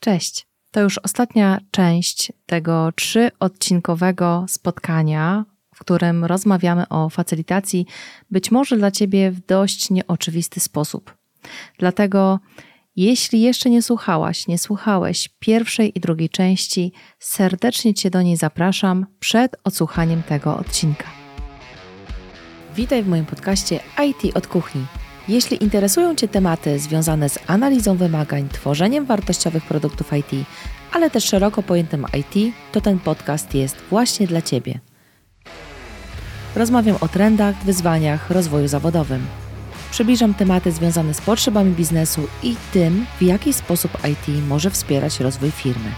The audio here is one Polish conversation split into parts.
Cześć. To już ostatnia część tego trzyodcinkowego spotkania, w którym rozmawiamy o facylitacji, być może dla Ciebie w dość nieoczywisty sposób. Dlatego, jeśli jeszcze nie słuchałaś, nie słuchałeś pierwszej i drugiej części, serdecznie Cię do niej zapraszam przed odsłuchaniem tego odcinka. Witaj w moim podcaście IT od kuchni jeśli interesują Cię tematy związane z analizą wymagań, tworzeniem wartościowych produktów IT, ale też szeroko pojętym IT, to ten podcast jest właśnie dla Ciebie. Rozmawiam o trendach, wyzwaniach, rozwoju zawodowym. Przybliżam tematy związane z potrzebami biznesu i tym, w jaki sposób IT może wspierać rozwój firmy.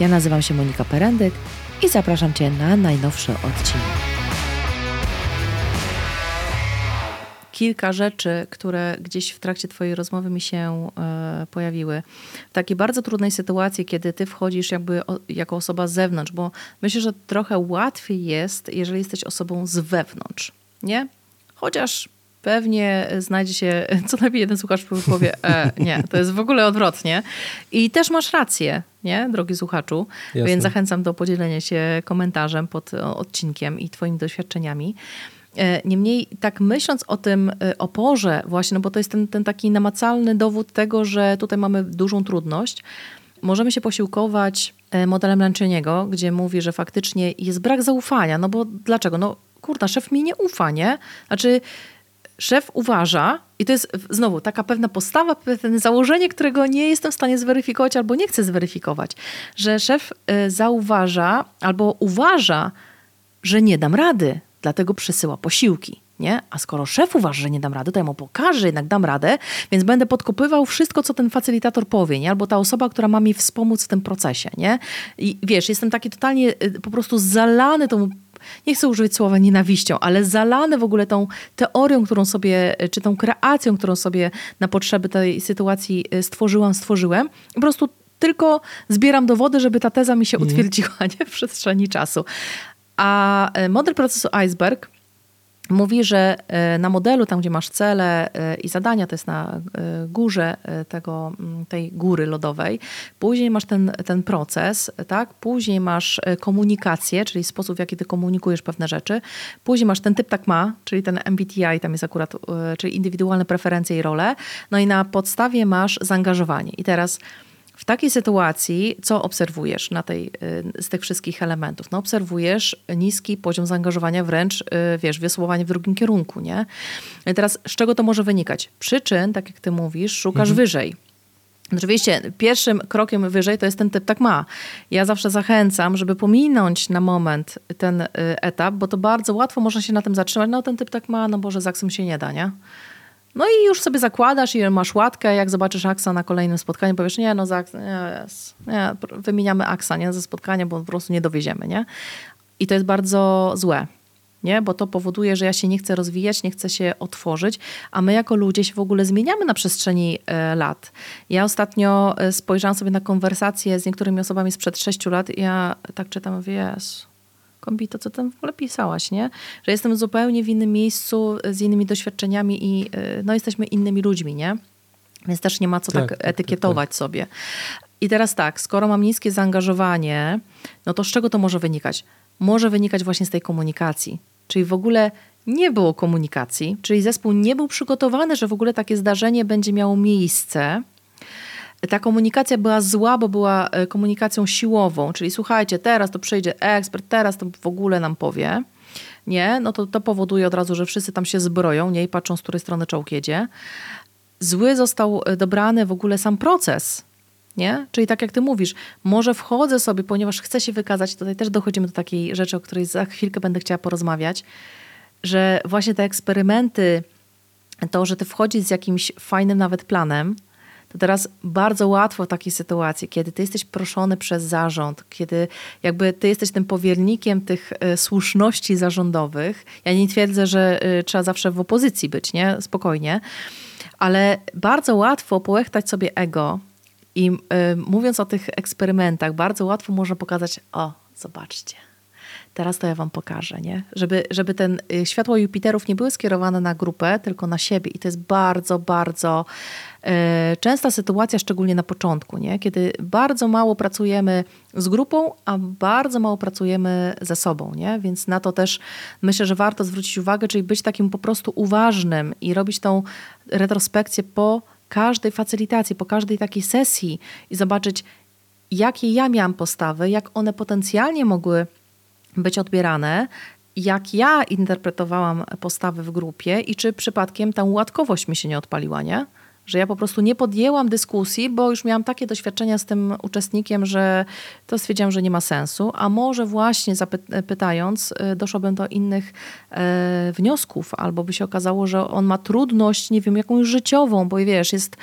Ja nazywam się Monika Perendyk i zapraszam Cię na najnowszy odcinek. Kilka rzeczy, które gdzieś w trakcie Twojej rozmowy mi się e, pojawiły. W takiej bardzo trudnej sytuacji, kiedy Ty wchodzisz jakby o, jako osoba z zewnątrz, bo myślę, że trochę łatwiej jest, jeżeli jesteś osobą z wewnątrz, nie? Chociaż pewnie znajdzie się co najmniej jeden słuchacz, który powie, e, nie, to jest w ogóle odwrotnie. I też masz rację, nie, drogi słuchaczu, Jasne. więc zachęcam do podzielenia się komentarzem pod odcinkiem i twoimi doświadczeniami. E, niemniej, tak myśląc o tym e, oporze, właśnie, no bo to jest ten, ten taki namacalny dowód tego, że tutaj mamy dużą trudność, możemy się posiłkować e, modelem Lancioniego, gdzie mówi, że faktycznie jest brak zaufania. No bo dlaczego? No kurna, szef mi nie ufa, nie? Znaczy, szef uważa, i to jest znowu taka pewna postawa, pewne założenie, którego nie jestem w stanie zweryfikować albo nie chcę zweryfikować, że szef zauważa albo uważa, że nie dam rady, dlatego przesyła posiłki. Nie? A skoro szef uważa, że nie dam rady, to ja mu pokażę, jednak dam radę, więc będę podkopywał wszystko, co ten facylitator powie, nie? albo ta osoba, która ma mi wspomóc w tym procesie. Nie? I wiesz, jestem taki totalnie y, po prostu zalany tą nie chcę użyć słowa nienawiścią, ale zalany w ogóle tą teorią, którą sobie, y, czy tą kreacją, którą sobie na potrzeby tej sytuacji y, stworzyłam, stworzyłem. Po prostu tylko zbieram dowody, żeby ta teza mi się mhm. utwierdziła nie? w przestrzeni czasu. A e, model procesu Iceberg mówi, że e, na modelu, tam gdzie masz cele e, i zadania, to jest na górze tego, tej góry lodowej, później masz ten, ten proces, tak? później masz komunikację, czyli sposób, w jaki ty komunikujesz pewne rzeczy, później masz ten typ tak ma, czyli ten MBTI, tam jest akurat, czyli indywidualne preferencje i role, no i na podstawie masz zaangażowanie. I teraz takiej sytuacji, co obserwujesz na tej, y, z tych wszystkich elementów? No, obserwujesz niski poziom zaangażowania, wręcz, y, wiesz, wiosłowanie w drugim kierunku, nie? I teraz, z czego to może wynikać? Przyczyn, tak jak ty mówisz, szukasz mhm. wyżej. Oczywiście pierwszym krokiem wyżej to jest ten typ tak ma. Ja zawsze zachęcam, żeby pominąć na moment ten y, etap, bo to bardzo łatwo można się na tym zatrzymać. No ten typ tak ma, no Boże, z aksem się nie da, nie? No i już sobie zakładasz i masz łatkę, jak zobaczysz Aksa na kolejnym spotkaniu, powiesz, nie, no za, nie, nie, wymieniamy Aksa nie, ze spotkania, bo po prostu nie dowieziemy, nie? I to jest bardzo złe, nie? Bo to powoduje, że ja się nie chcę rozwijać, nie chcę się otworzyć, a my jako ludzie się w ogóle zmieniamy na przestrzeni e, lat. Ja ostatnio e, spojrzałam sobie na konwersację z niektórymi osobami sprzed sześciu lat i ja tak czytam, wiesz, to co tam w ogóle pisałaś, nie? Że jestem zupełnie w innym miejscu, z innymi doświadczeniami i y, no, jesteśmy innymi ludźmi, nie? Więc też nie ma co tak, tak, tak, tak etykietować tak, tak. sobie. I teraz tak, skoro mam niskie zaangażowanie, no to z czego to może wynikać? Może wynikać właśnie z tej komunikacji. Czyli w ogóle nie było komunikacji, czyli zespół nie był przygotowany, że w ogóle takie zdarzenie będzie miało miejsce ta komunikacja była zła, bo była e, komunikacją siłową, czyli słuchajcie, teraz to przyjdzie ekspert, teraz to w ogóle nam powie. Nie, no to to powoduje od razu, że wszyscy tam się zbroją, nie, i patrzą, z której strony czołg jedzie. Zły został e, dobrany w ogóle sam proces, nie? Czyli tak jak ty mówisz, może wchodzę sobie, ponieważ chcę się wykazać, tutaj też dochodzimy do takiej rzeczy, o której za chwilkę będę chciała porozmawiać, że właśnie te eksperymenty, to, że ty wchodzisz z jakimś fajnym nawet planem, to teraz bardzo łatwo w takiej sytuacji, kiedy ty jesteś proszony przez zarząd, kiedy jakby ty jesteś tym powiernikiem tych y, słuszności zarządowych. Ja nie twierdzę, że y, trzeba zawsze w opozycji być, nie? Spokojnie. Ale bardzo łatwo połechtać sobie ego i y, mówiąc o tych eksperymentach, bardzo łatwo można pokazać, o, zobaczcie, teraz to ja wam pokażę, nie? Żeby, żeby ten y, światło Jupiterów nie były skierowane na grupę, tylko na siebie. I to jest bardzo, bardzo e, częsta sytuacja, szczególnie na początku, nie? Kiedy bardzo mało pracujemy z grupą, a bardzo mało pracujemy ze sobą, nie? Więc na to też myślę, że warto zwrócić uwagę, czyli być takim po prostu uważnym i robić tą retrospekcję po każdej facylitacji, po każdej takiej sesji i zobaczyć, jakie ja miałam postawy, jak one potencjalnie mogły być odbierane, jak ja interpretowałam postawy w grupie i czy przypadkiem ta łatkowość mi się nie odpaliła, nie? Że ja po prostu nie podjęłam dyskusji, bo już miałam takie doświadczenia z tym uczestnikiem, że to stwierdziłam, że nie ma sensu. A może właśnie zapytając, y, doszłabym do innych e, wniosków, albo by się okazało, że on ma trudność, nie wiem, jakąś życiową, bo wiesz, jest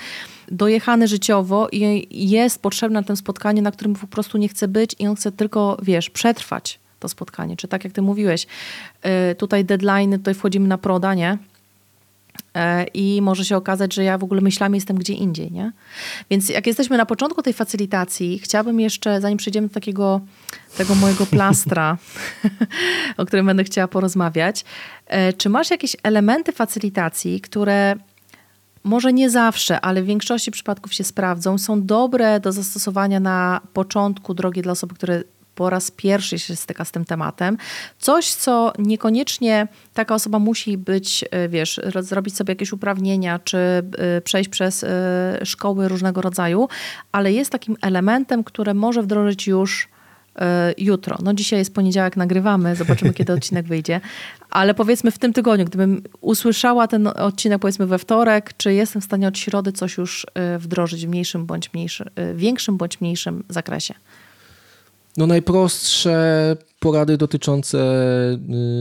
dojechany życiowo i jest potrzebne na tym spotkanie, na którym po prostu nie chce być i on chce tylko, wiesz, przetrwać to spotkanie. Czy tak jak ty mówiłeś, y, tutaj deadline, tutaj wchodzimy na proda, nie? E, I może się okazać, że ja w ogóle myślami jestem gdzie indziej, nie? Więc jak jesteśmy na początku tej facylitacji, chciałabym jeszcze, zanim przejdziemy do takiego tego mojego plastra, o którym będę chciała porozmawiać, e, czy masz jakieś elementy facylitacji, które może nie zawsze, ale w większości przypadków się sprawdzą, są dobre do zastosowania na początku drogi dla osoby, które po raz pierwszy się styka z tym tematem. Coś, co niekoniecznie taka osoba musi być, e, wiesz, zrobić sobie jakieś uprawnienia, czy e, przejść przez e, szkoły różnego rodzaju, ale jest takim elementem, które może wdrożyć już jutro. No dzisiaj jest poniedziałek, nagrywamy, zobaczymy kiedy odcinek wyjdzie, ale powiedzmy w tym tygodniu, gdybym usłyszała ten odcinek powiedzmy we wtorek, czy jestem w stanie od środy coś już wdrożyć w mniejszym bądź mniejszym, większym bądź mniejszym zakresie? No najprostsze porady dotyczące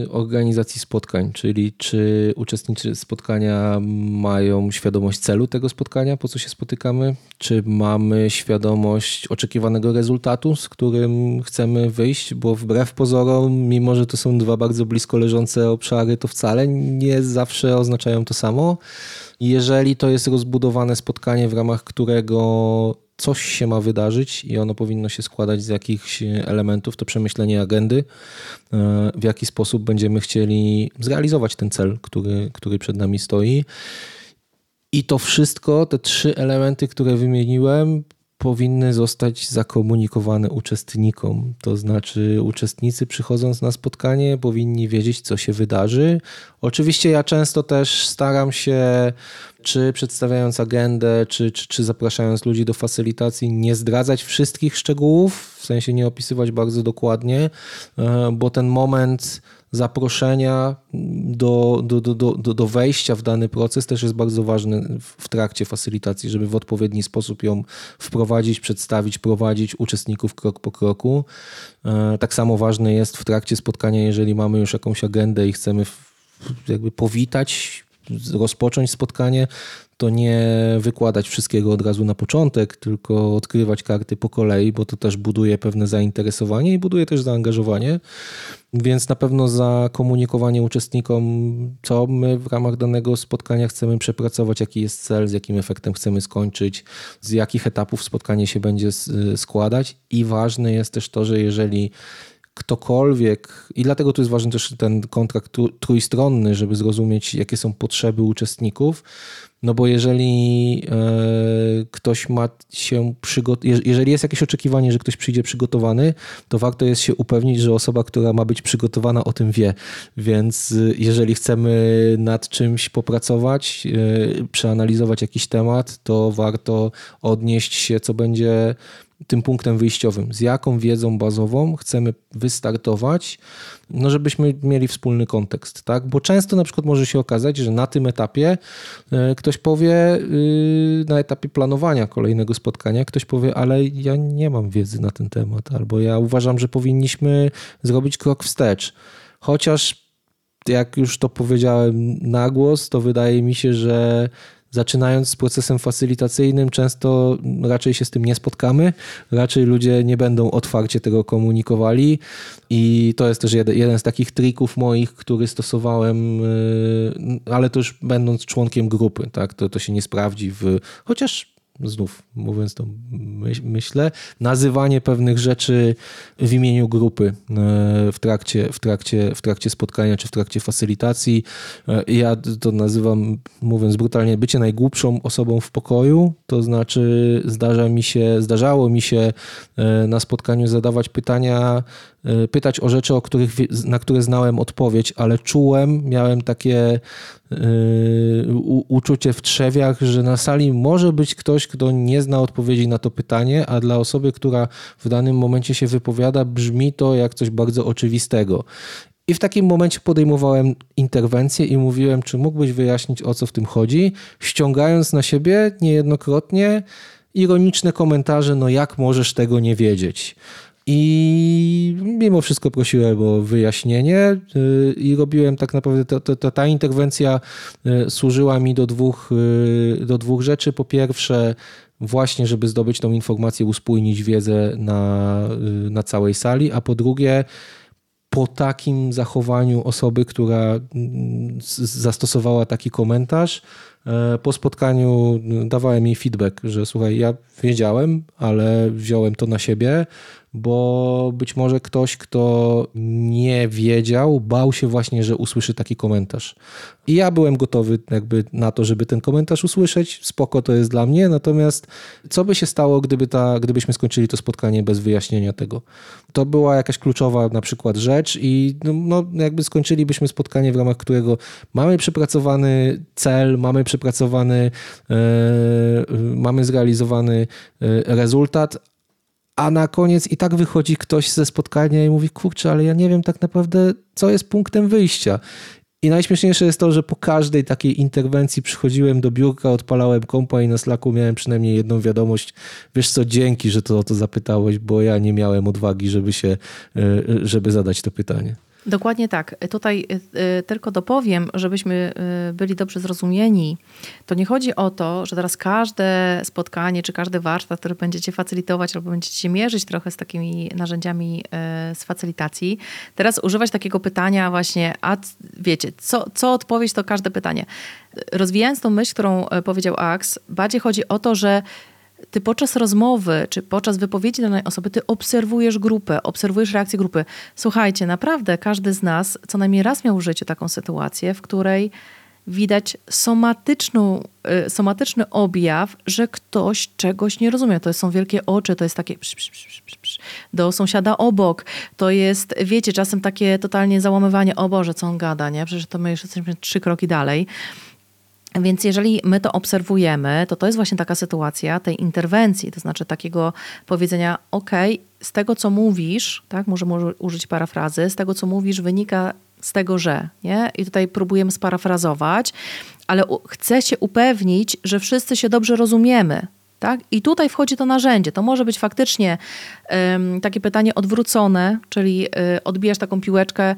y, organizacji spotkań, czyli czy uczestnicy spotkania mają świadomość celu tego spotkania, po co się spotykamy, czy mamy świadomość oczekiwanego rezultatu, z którym chcemy wyjść, bo wbrew pozorom, mimo że to są dwa bardzo blisko leżące obszary, to wcale nie zawsze oznaczają to samo. Jeżeli to jest rozbudowane spotkanie, w ramach którego coś się ma wydarzyć i ono powinno się składać z jakichś elementów, to przemyślenie agendy, e, w jaki sposób będziemy chcieli zrealizować ten cel, który, który przed nami stoi. I to wszystko, te trzy elementy, które wymieniłem, powinny zostać zakomunikowane uczestnikom. To znaczy, uczestnicy przychodząc na spotkanie powinni wiedzieć, co się wydarzy. Oczywiście ja często też staram się, czy przedstawiając agendę, czy, czy, czy zapraszając ludzi do facylitacji, nie zdradzać wszystkich szczegółów, w sensie nie opisywać bardzo dokładnie, e, bo ten moment zaproszenia do, do, do, do, do wejścia w dany proces też jest bardzo ważny w trakcie facylitacji, żeby w odpowiedni sposób ją wprowadzić, przedstawić, prowadzić uczestników krok po kroku. E, tak samo ważne jest w trakcie spotkania, jeżeli mamy już jakąś agendę i chcemy jakby powitać rozpocząć spotkanie, to nie wykładać wszystkiego od razu na początek, tylko odkrywać karty po kolei, bo to też buduje pewne zainteresowanie i buduje też zaangażowanie. Więc na pewno za komunikowanie uczestnikom, co my w ramach danego spotkania chcemy przepracować, jaki jest cel, z jakim efektem chcemy skończyć, z jakich etapów spotkanie się będzie składać. I ważne jest też to, że jeżeli ktokolwiek, i dlatego tu jest ważny też ten kontrakt trójstronny, żeby zrozumieć, jakie są potrzeby uczestników, no bo jeżeli e, ktoś ma się przygotować, jeżeli jest jakieś oczekiwanie, że ktoś przyjdzie przygotowany, to warto jest się upewnić, że osoba, która ma być przygotowana, o tym wie. Więc e, jeżeli chcemy nad czymś popracować, e, przeanalizować jakiś temat, to warto odnieść się, co będzie tym punktem wyjściowym, z jaką wiedzą bazową chcemy wystartować, no żebyśmy mieli wspólny kontekst, tak? Bo często na przykład może się okazać, że na tym etapie e, ktoś powie, y, na etapie planowania kolejnego spotkania, ktoś powie, ale ja nie mam wiedzy na ten temat, albo ja uważam, że powinniśmy zrobić krok wstecz. Chociaż jak już to powiedziałem na głos, to wydaje mi się, że zaczynając z procesem facylitacyjnym, często raczej się z tym nie spotkamy, raczej ludzie nie będą otwarcie tego komunikowali. I to jest też jeden, z takich trików moich, który stosowałem, y, ale to już będąc członkiem grupy, tak, to, to się nie sprawdzi w, chociaż znów mówiąc to myślę, nazywanie pewnych rzeczy w imieniu grupy e, w trakcie, w, trakcie, w trakcie spotkania czy w trakcie facylitacji. E, ja to nazywam, mówiąc brutalnie, bycie najgłupszą osobą w pokoju, to znaczy zdarza mi się, zdarzało mi się e, na spotkaniu zadawać pytania, pytać o rzeczy, o których, na które znałem odpowiedź, ale czułem, miałem takie uczucie w trzewiach, że na sali może być ktoś, kto nie zna odpowiedzi na to pytanie, a dla osoby, która w danym momencie się wypowiada, brzmi to jak coś bardzo oczywistego. I w takim momencie podejmowałem interwencję i mówiłem, czy mógłbyś wyjaśnić, o co w tym chodzi, ściągając na siebie niejednokrotnie ironiczne komentarze, no jak możesz tego nie wiedzieć. I mimo wszystko prosiłem o wyjaśnienie y, i robiłem tak naprawdę, to, to, ta interwencja y, służyła mi do dwóch, y, do dwóch rzeczy. Po pierwsze, właśnie żeby zdobyć tą informację, uspójnić wiedzę na, na całej sali, a po drugie, po takim zachowaniu osoby, która mm, zastosowała taki komentarz, po spotkaniu dawałem jej feedback, że słuchaj, ja wiedziałem, ale wziąłem to na siebie, bo być może ktoś, kto nie wiedział, bał się właśnie, że usłyszy taki komentarz. I ja byłem gotowy jakby na to, żeby ten komentarz usłyszeć. Spoko to jest dla mnie, natomiast co by się stało, gdyby ta, gdybyśmy skończyli to spotkanie bez wyjaśnienia tego? To była jakaś kluczowa na przykład rzecz i no, no jakby skończylibyśmy spotkanie, w ramach którego mamy przepracowany cel, mamy przepracowany, yy, mamy zrealizowany e, rezultat, a na koniec i tak wychodzi ktoś ze spotkania i mówi, kurczę, ale ja nie wiem tak naprawdę, co jest punktem wyjścia. I najśmieszniejsze jest to, że po każdej takiej interwencji przychodziłem do biurka, odpalałem kompa i na Slacku miałem przynajmniej jedną wiadomość. Wiesz co, dzięki, że to o to zapytałeś, bo ja nie miałem odwagi, żeby się, e, żeby zadać to pytanie. Dokładnie tak. Tutaj y, y, tylko dopowiem, żebyśmy y, byli dobrze zrozumieni. To nie chodzi o to, że teraz każde spotkanie czy każdy warsztat, który będziecie facylitować albo będziecie mierzyć trochę z takimi narzędziami z facylitacji, teraz używać takiego pytania właśnie, a wiecie, co, co odpowiedź to każde pytanie. Rozwijając tą myśl, którą powiedział Ax, bardziej chodzi o to, że ty podczas rozmowy, czy podczas wypowiedzi danej osoby, ty obserwujesz grupę, obserwujesz reakcję grupy. Słuchajcie, naprawdę każdy z nas co najmniej raz miał w życiu taką sytuację, w której widać somatyczną, y, somatyczny objaw, że ktoś czegoś nie rozumie. To są wielkie oczy, to jest takie psz, psz, psz, do sąsiada obok. To jest, wiecie, czasem takie totalnie załamywanie, o Boże, co on gada, nie? Przecież to my już jesteśmy trzy kroki dalej. Więc jeżeli my to obserwujemy, to to jest właśnie taka sytuacja tej interwencji, to znaczy takiego powiedzenia, ok, z tego co mówisz, tak, może, może użyć parafrazy, z tego co mówisz wynika z tego, że, nie? I tutaj próbujemy sparafrazować, ale chcę się upewnić, że wszyscy się dobrze rozumiemy, tak? I tutaj wchodzi to narzędzie. To może być faktycznie takie pytanie odwrócone, czyli y, odbijasz taką piłeczkę,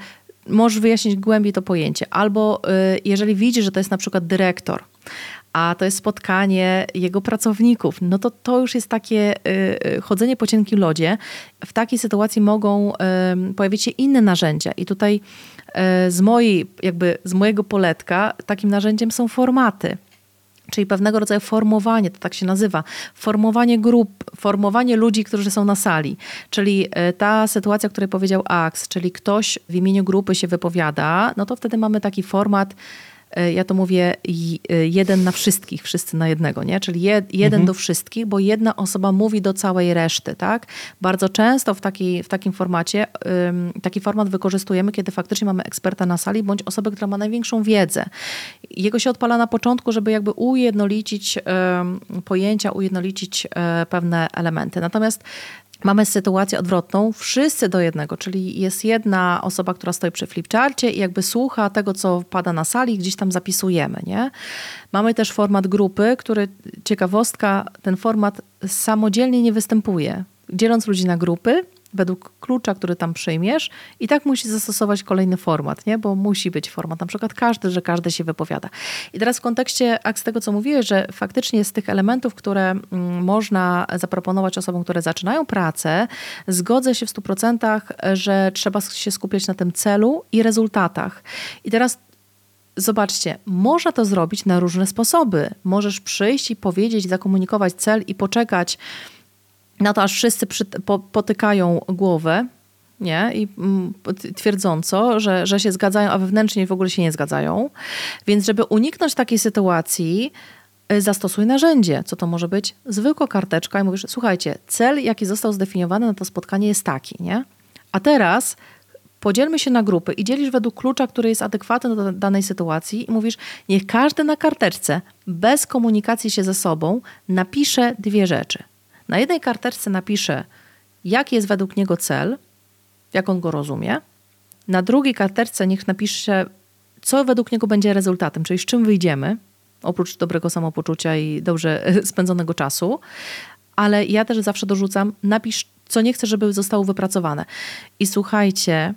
możesz wyjaśnić głębiej to pojęcie. Albo y, jeżeli widzisz, że to jest na przykład dyrektor, a to jest spotkanie jego pracowników, no to to już jest takie y, y, chodzenie po cienkim lodzie. W takiej sytuacji mogą pojawić się inne narzędzia i tutaj z mojej, jakby z mojego poletka takim narzędziem są formaty czyli pewnego rodzaju formowanie, to tak się nazywa, formowanie grup, formowanie ludzi, którzy są na sali. Czyli e, ta sytuacja, o której powiedział Ax, czyli ktoś w imieniu grupy się wypowiada, no to wtedy mamy taki format ja to mówię e, jeden na wszystkich, wszyscy na jednego, nie? Czyli jed, jeden mhm. do wszystkich, bo jedna osoba mówi do całej reszty, tak? Bardzo często w, taki, w takim formacie taki format wykorzystujemy, kiedy faktycznie mamy eksperta na sali, bądź osobę, która ma największą wiedzę. Jego się odpala na początku, żeby jakby ujednolicić pojęcia, ujednolicić um, pewne elementy. Natomiast mamy sytuację odwrotną, wszyscy do jednego, czyli jest jedna osoba, która stoi przy flipcharcie i jakby słucha tego, co pada na sali, gdzieś tam zapisujemy, nie? Mamy też format grupy, który, ciekawostka, ten format samodzielnie nie występuje. Dzieląc ludzi na grupy, według klucza, który tam przyjmiesz i tak musi zastosować kolejny format, nie? bo musi być format, na przykład każdy, że każdy się wypowiada. I teraz w kontekście z tego, co mówiłeś, że faktycznie z tych elementów, które mm, można zaproponować osobom, które zaczynają pracę, zgodzę się w 100%, że trzeba się skupiać na tym celu i rezultatach. I teraz zobaczcie, można to zrobić na różne sposoby. Możesz przyjść i powiedzieć, zakomunikować cel i poczekać na to, aż wszyscy przy, po, potykają głowę, nie? I mm, twierdząco, że, że się zgadzają, a wewnętrznie w ogóle się nie zgadzają. Więc, żeby uniknąć takiej sytuacji, y, zastosuj narzędzie. Co to może być? Zwykła karteczka i mówisz, słuchajcie, cel, jaki został zdefiniowany na to spotkanie jest taki, nie? A teraz podzielmy się na grupy i dzielisz według klucza, który jest adekwatny do danej sytuacji i mówisz, niech każdy na karteczce, bez komunikacji się ze sobą, napisze dwie rzeczy. Na jednej karteczce napisze, jaki jest według niego cel, jak on go rozumie. Na drugiej karteczce niech napisze, co według niego będzie rezultatem, czyli z czym wyjdziemy, oprócz dobrego samopoczucia i dobrze spędzonego czasu. Ale ja też zawsze dorzucam, napisz, co nie chcę, żeby zostało wypracowane. I słuchajcie,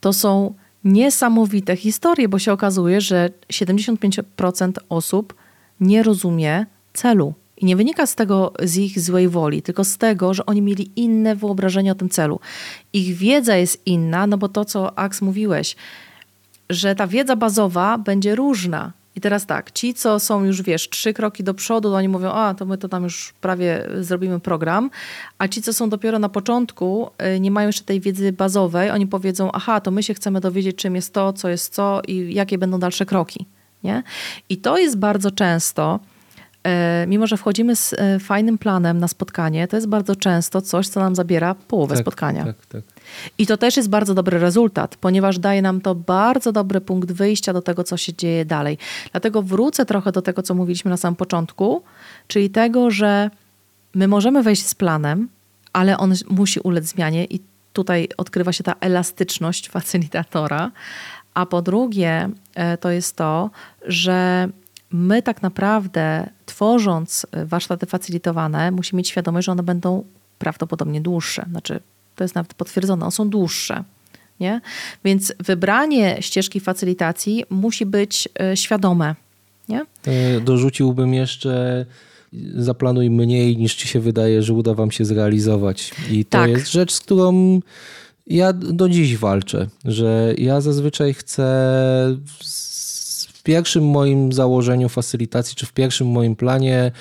to są niesamowite historie, bo się okazuje, że 75% osób nie rozumie celu. I nie wynika z tego z ich złej woli, tylko z tego, że oni mieli inne wyobrażenie o tym celu. Ich wiedza jest inna, no bo to, co Aks mówiłeś, że ta wiedza bazowa będzie różna. I teraz tak, ci, co są już, wiesz, trzy kroki do przodu, oni mówią, a to my to tam już prawie zrobimy program, a ci, co są dopiero na początku, y, nie mają jeszcze tej wiedzy bazowej, oni powiedzą, aha, to my się chcemy dowiedzieć, czym jest to, co jest co i jakie będą dalsze kroki. Nie? I to jest bardzo często, mimo że wchodzimy z y, fajnym planem na spotkanie, to jest bardzo często coś, co nam zabiera połowę tak, spotkania. Tak, tak. I to też jest bardzo dobry rezultat, ponieważ daje nam to bardzo dobry punkt wyjścia do tego, co się dzieje dalej. Dlatego wrócę trochę do tego, co mówiliśmy na samym początku, czyli tego, że my możemy wejść z planem, ale on musi ulec zmianie i tutaj odkrywa się ta elastyczność facylitatora. A po drugie, e, to jest to, że my tak naprawdę, tworząc warsztaty facylitowane, musimy mieć świadomość, że one będą prawdopodobnie dłuższe. Znaczy, to jest nawet potwierdzone, one są dłuższe. Nie? Więc wybranie ścieżki facylitacji musi być e, świadome. Nie? E, dorzuciłbym jeszcze zaplanuj mniej niż ci się wydaje, że uda wam się zrealizować. I to tak. jest rzecz, z którą ja do dziś walczę, że ja zazwyczaj chcę w pierwszym moim założeniu facylitacji, czy w pierwszym moim planie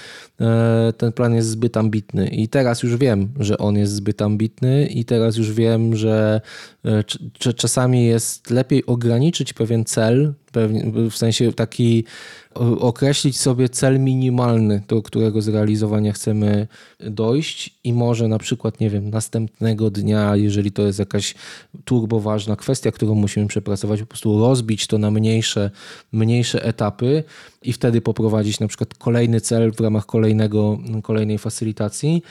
e, ten plan jest zbyt ambitny. I teraz już wiem, że on jest zbyt ambitny, i teraz już wiem, że e, czasami jest lepiej ograniczyć pewien cel, w sensie taki określić sobie cel minimalny, do którego zrealizowania chcemy dojść i może na przykład, nie wiem, następnego dnia, jeżeli to jest jakaś turbo ważna kwestia, którą musimy przepracować, po prostu rozbić to na mniejsze, mniejsze etapy i wtedy poprowadzić na przykład kolejny cel w ramach kolejnego, kolejnej facylitacji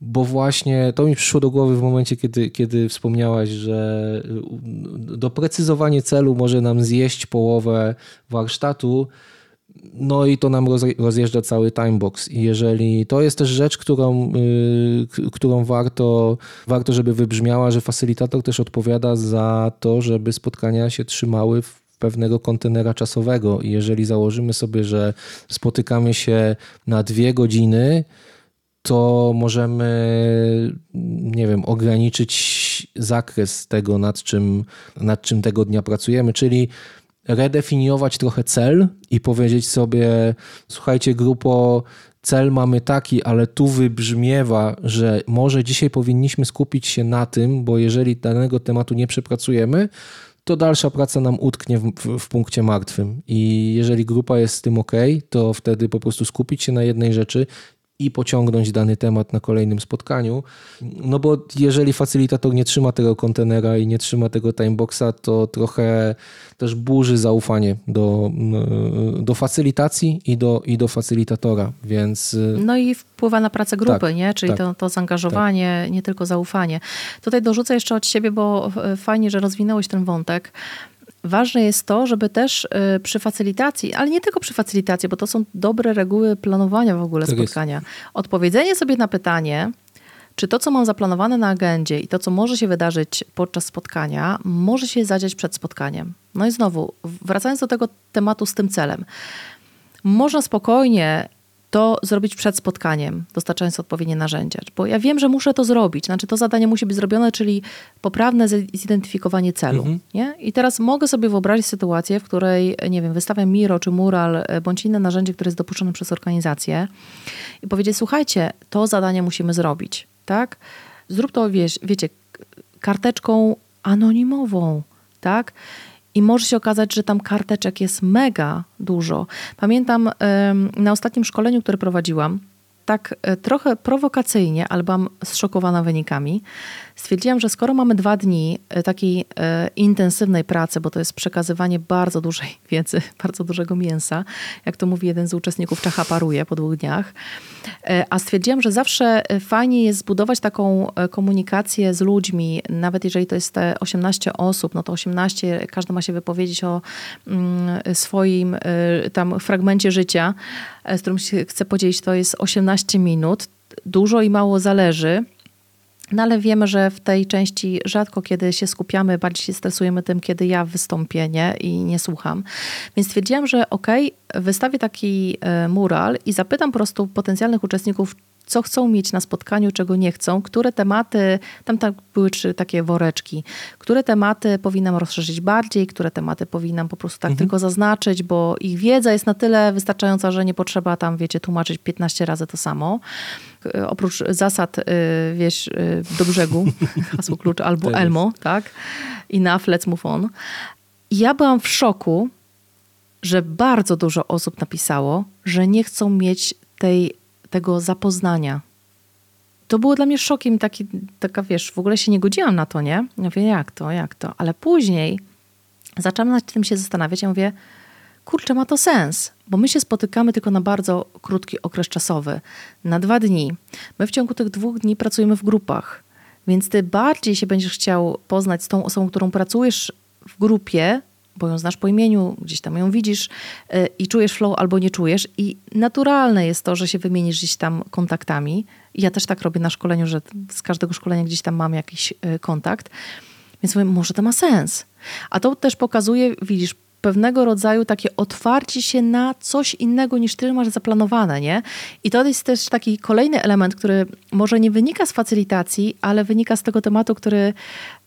bo właśnie to mi przyszło do głowy w momencie, kiedy, kiedy wspomniałaś, że doprecyzowanie celu może nam zjeść połowę warsztatu. No i to nam rozjeżdża cały timebox. I jeżeli to jest też rzecz, którą, yy, którą warto, warto, żeby wybrzmiała, że facylitator też odpowiada za to, żeby spotkania się trzymały pewnego kontenera czasowego. I jeżeli założymy sobie, że spotykamy się na dwie godziny, to możemy, nie wiem, ograniczyć zakres tego, nad czym, nad czym tego dnia pracujemy, czyli redefiniować trochę cel i powiedzieć sobie, słuchajcie, grupo, cel mamy taki, ale tu wybrzmiewa, że może dzisiaj powinniśmy skupić się na tym, bo jeżeli danego tematu nie przepracujemy, to dalsza praca nam utknie w, w, w, punkcie martwym. I jeżeli grupa jest z tym ok, to wtedy po prostu skupić się na jednej rzeczy i pociągnąć dany temat na kolejnym spotkaniu. No bo jeżeli facylitator nie trzyma tego kontenera i nie trzyma tego timeboxa, to trochę też burzy zaufanie do, do facylitacji i do, i do facylitatora, więc... No i wpływa na pracę grupy, tak, nie? Czyli tak, to, to zaangażowanie, tak. nie tylko zaufanie. Tutaj dorzucę jeszcze od siebie, bo fajnie, że rozwinąłeś ten wątek ważne jest to, żeby też y, przy facylitacji, ale nie tylko przy facylitacji, bo to są dobre reguły planowania w ogóle tak spotkania. Jest. Odpowiedzenie sobie na pytanie, czy to, co mam zaplanowane na agendzie i to, co może się wydarzyć podczas spotkania, może się zadziać przed spotkaniem. No i znowu, wracając do tego tematu z tym celem, można spokojnie to zrobić przed spotkaniem, dostarczając odpowiednie narzędzia. Bo ja wiem, że muszę to zrobić. Znaczy to zadanie musi być zrobione, czyli poprawne zidentyfikowanie celu. Mhm. Nie? I teraz mogę sobie wyobrazić sytuację, w której, nie wiem, wystawiam Miro czy Mural e, bądź inne narzędzie, które jest dopuszczone przez organizację i powiedzieć, słuchajcie, to zadanie musimy zrobić. Tak? Zrób to, wiesz, wiecie, karteczką anonimową. Tak? I może się okazać, że tam karteczek jest mega dużo. Pamiętam na ostatnim szkoleniu, które prowadziłam, tak e, trochę prowokacyjnie, ale byłam zszokowana wynikami, stwierdziłam, że skoro mamy dwa dni e, takiej e, intensywnej pracy, bo to jest przekazywanie bardzo dużej wiedzy, bardzo dużego mięsa, jak to mówi jeden z uczestników, czacha paruje po dwóch dniach, a stwierdziłam, że zawsze fajnie jest zbudować taką komunikację z ludźmi, nawet jeżeli to jest te 18 osób, no to 18, każdy ma się wypowiedzieć o mm, swoim tam fragmencie życia, z którym się chcę podzielić, to jest 18 minut. Dużo i mało zależy. No ale wiemy, że w tej części rzadko kiedy się skupiamy, bardziej się stresujemy tym, kiedy ja wystąpię nie? i nie słucham. Więc stwierdziłam, że okej, okay, wystawię taki e, mural i zapytam po prostu potencjalnych uczestników, co chcą mieć na spotkaniu, czego nie chcą, które tematy, tam tak były trzy takie woreczki, które tematy powinnam rozszerzyć bardziej, które tematy powinnam po prostu tak mhm. tylko zaznaczyć, bo ich wiedza jest na tyle wystarczająca, że nie potrzeba tam, wiecie, tłumaczyć 15 razy to samo. E, oprócz zasad, e, wiesz, e, do brzegu, hasło klucz albo Elmo, tak? I na let's move on. I ja byłam w szoku, że bardzo dużo osób napisało, że nie chcą mieć tej tego zapoznania. To było dla mnie szokiem, taki, taka wiesz, w ogóle się nie godziłam na to, nie? Ja mówię, jak to, jak to? Ale później zaczęłam nad tym się zastanawiać, ja mówię, kurczę, ma to sens, bo my się spotykamy tylko na bardzo krótki okres czasowy, na dwa dni. My w ciągu tych dwóch dni pracujemy w grupach, więc ty bardziej się będziesz chciał poznać z tą osobą, którą pracujesz w grupie, bo ją znasz po imieniu, gdzieś tam ją widzisz y, i czujesz flow albo nie czujesz i naturalne jest to, że się wymienisz gdzieś tam kontaktami. Ja też tak robię na szkoleniu, że z każdego szkolenia gdzieś tam mam jakiś y, kontakt. Więc mówię, może to ma sens. A to też pokazuje, widzisz, pewnego rodzaju takie otwarcie się na coś innego niż ty masz zaplanowane, nie? I to jest też taki kolejny element, który może nie wynika z facylitacji, ale wynika z tego tematu, który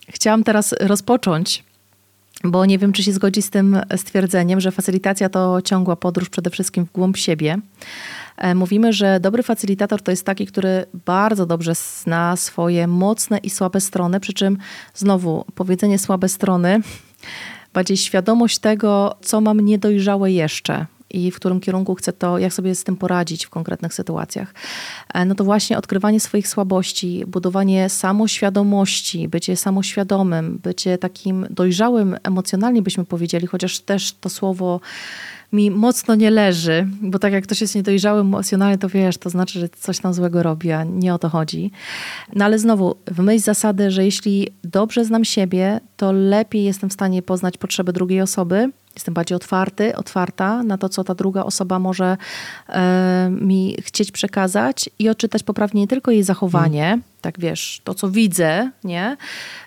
chciałam teraz rozpocząć bo nie wiem, czy się zgodzi z tym stwierdzeniem, że facylitacja to ciągła podróż przede wszystkim w głąb siebie. E, mówimy, że dobry facylitator to jest taki, który bardzo dobrze zna swoje mocne i słabe strony, przy czym znowu powiedzenie słabe strony, bardziej świadomość tego, co mam niedojrzałe jeszcze, i w którym kierunku chcę to, jak sobie z tym poradzić w konkretnych sytuacjach. E, no to właśnie odkrywanie swoich słabości, budowanie samoświadomości, bycie samoświadomym, bycie takim dojrzałym emocjonalnie byśmy powiedzieli, chociaż też to słowo mi mocno nie leży, bo tak jak ktoś jest niedojrzały emocjonalnie, to wiesz, to znaczy, że coś tam złego robi, a nie o to chodzi. No ale znowu, w myśl zasady, że jeśli dobrze znam siebie, to lepiej jestem w stanie poznać potrzeby drugiej osoby, Jestem bardziej otwarty, otwarta na to, co ta druga osoba może e, mi chcieć przekazać i odczytać poprawnie nie tylko jej zachowanie, hmm. tak wiesz, to co widzę, nie?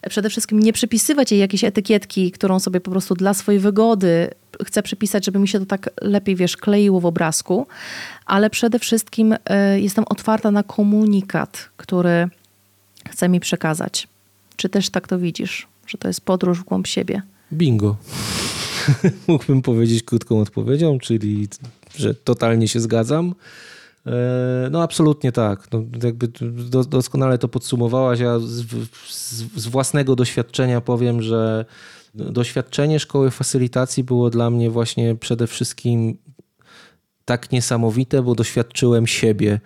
Przede wszystkim nie przypisywać jej jakiejś etykietki, którą sobie po prostu dla swojej wygody chcę przypisać, żeby mi się to tak lepiej, wiesz, kleiło w obrazku, ale przede wszystkim e, jestem otwarta na komunikat, który chce mi przekazać. Czy też tak to widzisz, że to jest podróż w głąb siebie? Bingo. mógłbym powiedzieć krótką odpowiedzią, czyli że totalnie się zgadzam. E, no absolutnie tak. No, jakby doskonale to podsumowałaś. Ja z, z, z, własnego doświadczenia powiem, że doświadczenie szkoły facylitacji było dla mnie właśnie przede wszystkim tak niesamowite, bo doświadczyłem siebie.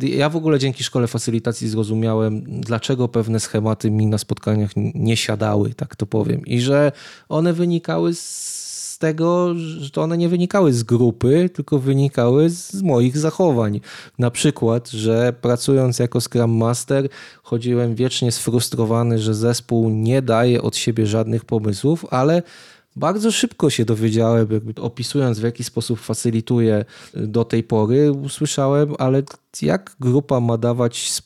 Ja w ogóle dzięki szkole facylitacji zrozumiałem, dlaczego pewne schematy mi na spotkaniach nie siadały, tak to powiem. I że one wynikały z tego, że one nie wynikały z grupy, tylko wynikały z moich zachowań. Na przykład, że pracując jako Scrum Master, chodziłem wiecznie sfrustrowany, że zespół nie daje od siebie żadnych pomysłów, ale bardzo szybko się dowiedziałem, opisując w jaki sposób facylituję do tej pory, usłyszałem, ale jak grupa ma dawać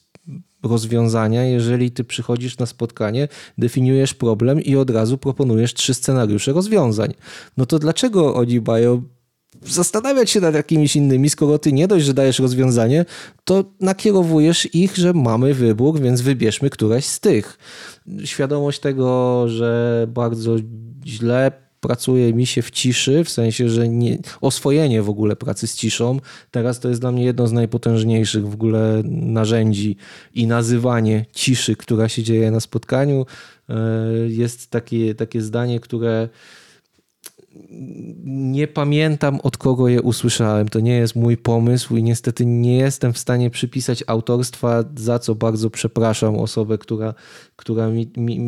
rozwiązania, jeżeli ty przychodzisz na spotkanie, definiujesz problem i od razu proponujesz trzy scenariusze rozwiązań. No to dlaczego oni mają zastanawiać się nad jakimiś innymi, skoro ty nie dość, że dajesz rozwiązanie, to nakierowujesz ich, że mamy wybór, więc wybierzmy któreś z tych. Świadomość tego, że bardzo źle pracuje mi się w ciszy, w sensie, że nie, oswojenie w ogóle pracy z ciszą, teraz to jest dla mnie jedno z najpotężniejszych w ogóle narzędzi i nazywanie ciszy, która się dzieje na spotkaniu. E, jest takie, takie zdanie, które nie pamiętam od kogo je usłyszałem. To nie jest mój pomysł i niestety nie jestem w stanie przypisać autorstwa, za co bardzo przepraszam osobę, która, która mi, mi,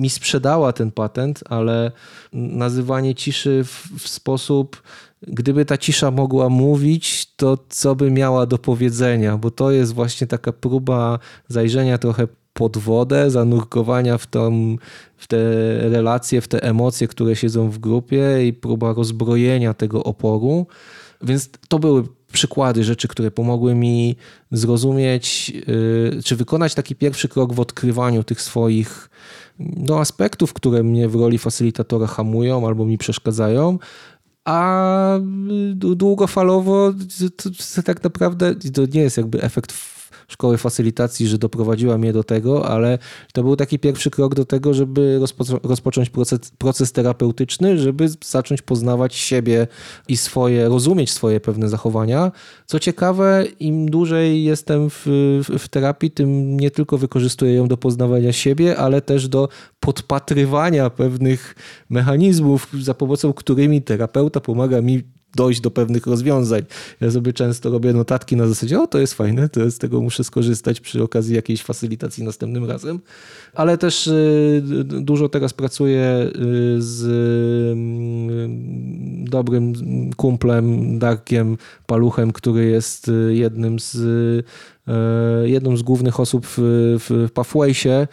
mi sprzedała ten patent, ale nazywanie ciszy w, w sposób gdyby ta cisza mogła mówić, to co by miała do powiedzenia, bo to jest właśnie taka próba zajrzenia trochę pod wodę, zanurkowania w, tą, w te relacje, w te emocje, które siedzą w grupie i próba rozbrojenia tego oporu. Więc to były przykłady rzeczy, które pomogły mi zrozumieć, yy, czy wykonać taki pierwszy krok w odkrywaniu tych swoich no, aspektów, które mnie w roli facylitatora hamują albo mi przeszkadzają, a długofalowo to, to tak naprawdę to nie jest jakby efekt szkoły facylitacji, że doprowadziła mnie do tego, ale to był taki pierwszy krok do tego, żeby rozpo rozpocząć proces, proces terapeutyczny, żeby zacząć poznawać siebie i swoje, rozumieć swoje pewne zachowania. Co ciekawe, im dłużej jestem w, w, terapii, tym nie tylko wykorzystuję ją do poznawania siebie, ale też do podpatrywania pewnych mechanizmów, za pomocą którymi terapeuta pomaga mi dojść do pewnych rozwiązań. Ja sobie często robię notatki na zasadzie, o to jest fajne, to z tego muszę skorzystać przy okazji jakiejś facylitacji następnym razem. Ale też y, dużo teraz pracuję y, z mm, dobrym kumplem Darkiem Paluchem, który jest y, jednym z jedną z głównych osób w, w Pathwaysie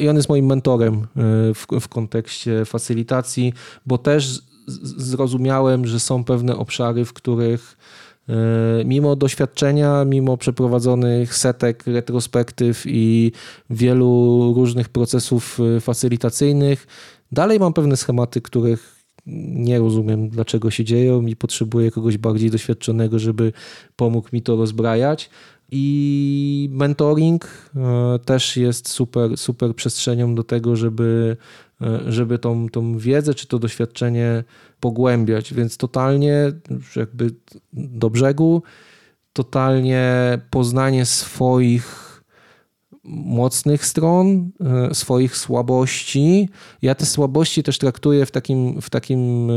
i on jest moim mentorem w, w kontekście facylitacji, bo też zrozumiałem, że są pewne obszary, w których e, mimo doświadczenia, mimo przeprowadzonych setek retrospektyw i wielu różnych procesów e, facylitacyjnych, dalej mam pewne schematy, których nie rozumiem, dlaczego się dzieją i potrzebuję kogoś bardziej doświadczonego, żeby pomógł mi to rozbrajać. I mentoring e, też jest super, super przestrzenią do tego, żeby żeby tą, tą wiedzę czy to doświadczenie pogłębiać. Więc totalnie jakby do brzegu, totalnie poznanie swoich mocnych stron, e, swoich słabości. Ja te słabości też traktuję w takim, w takim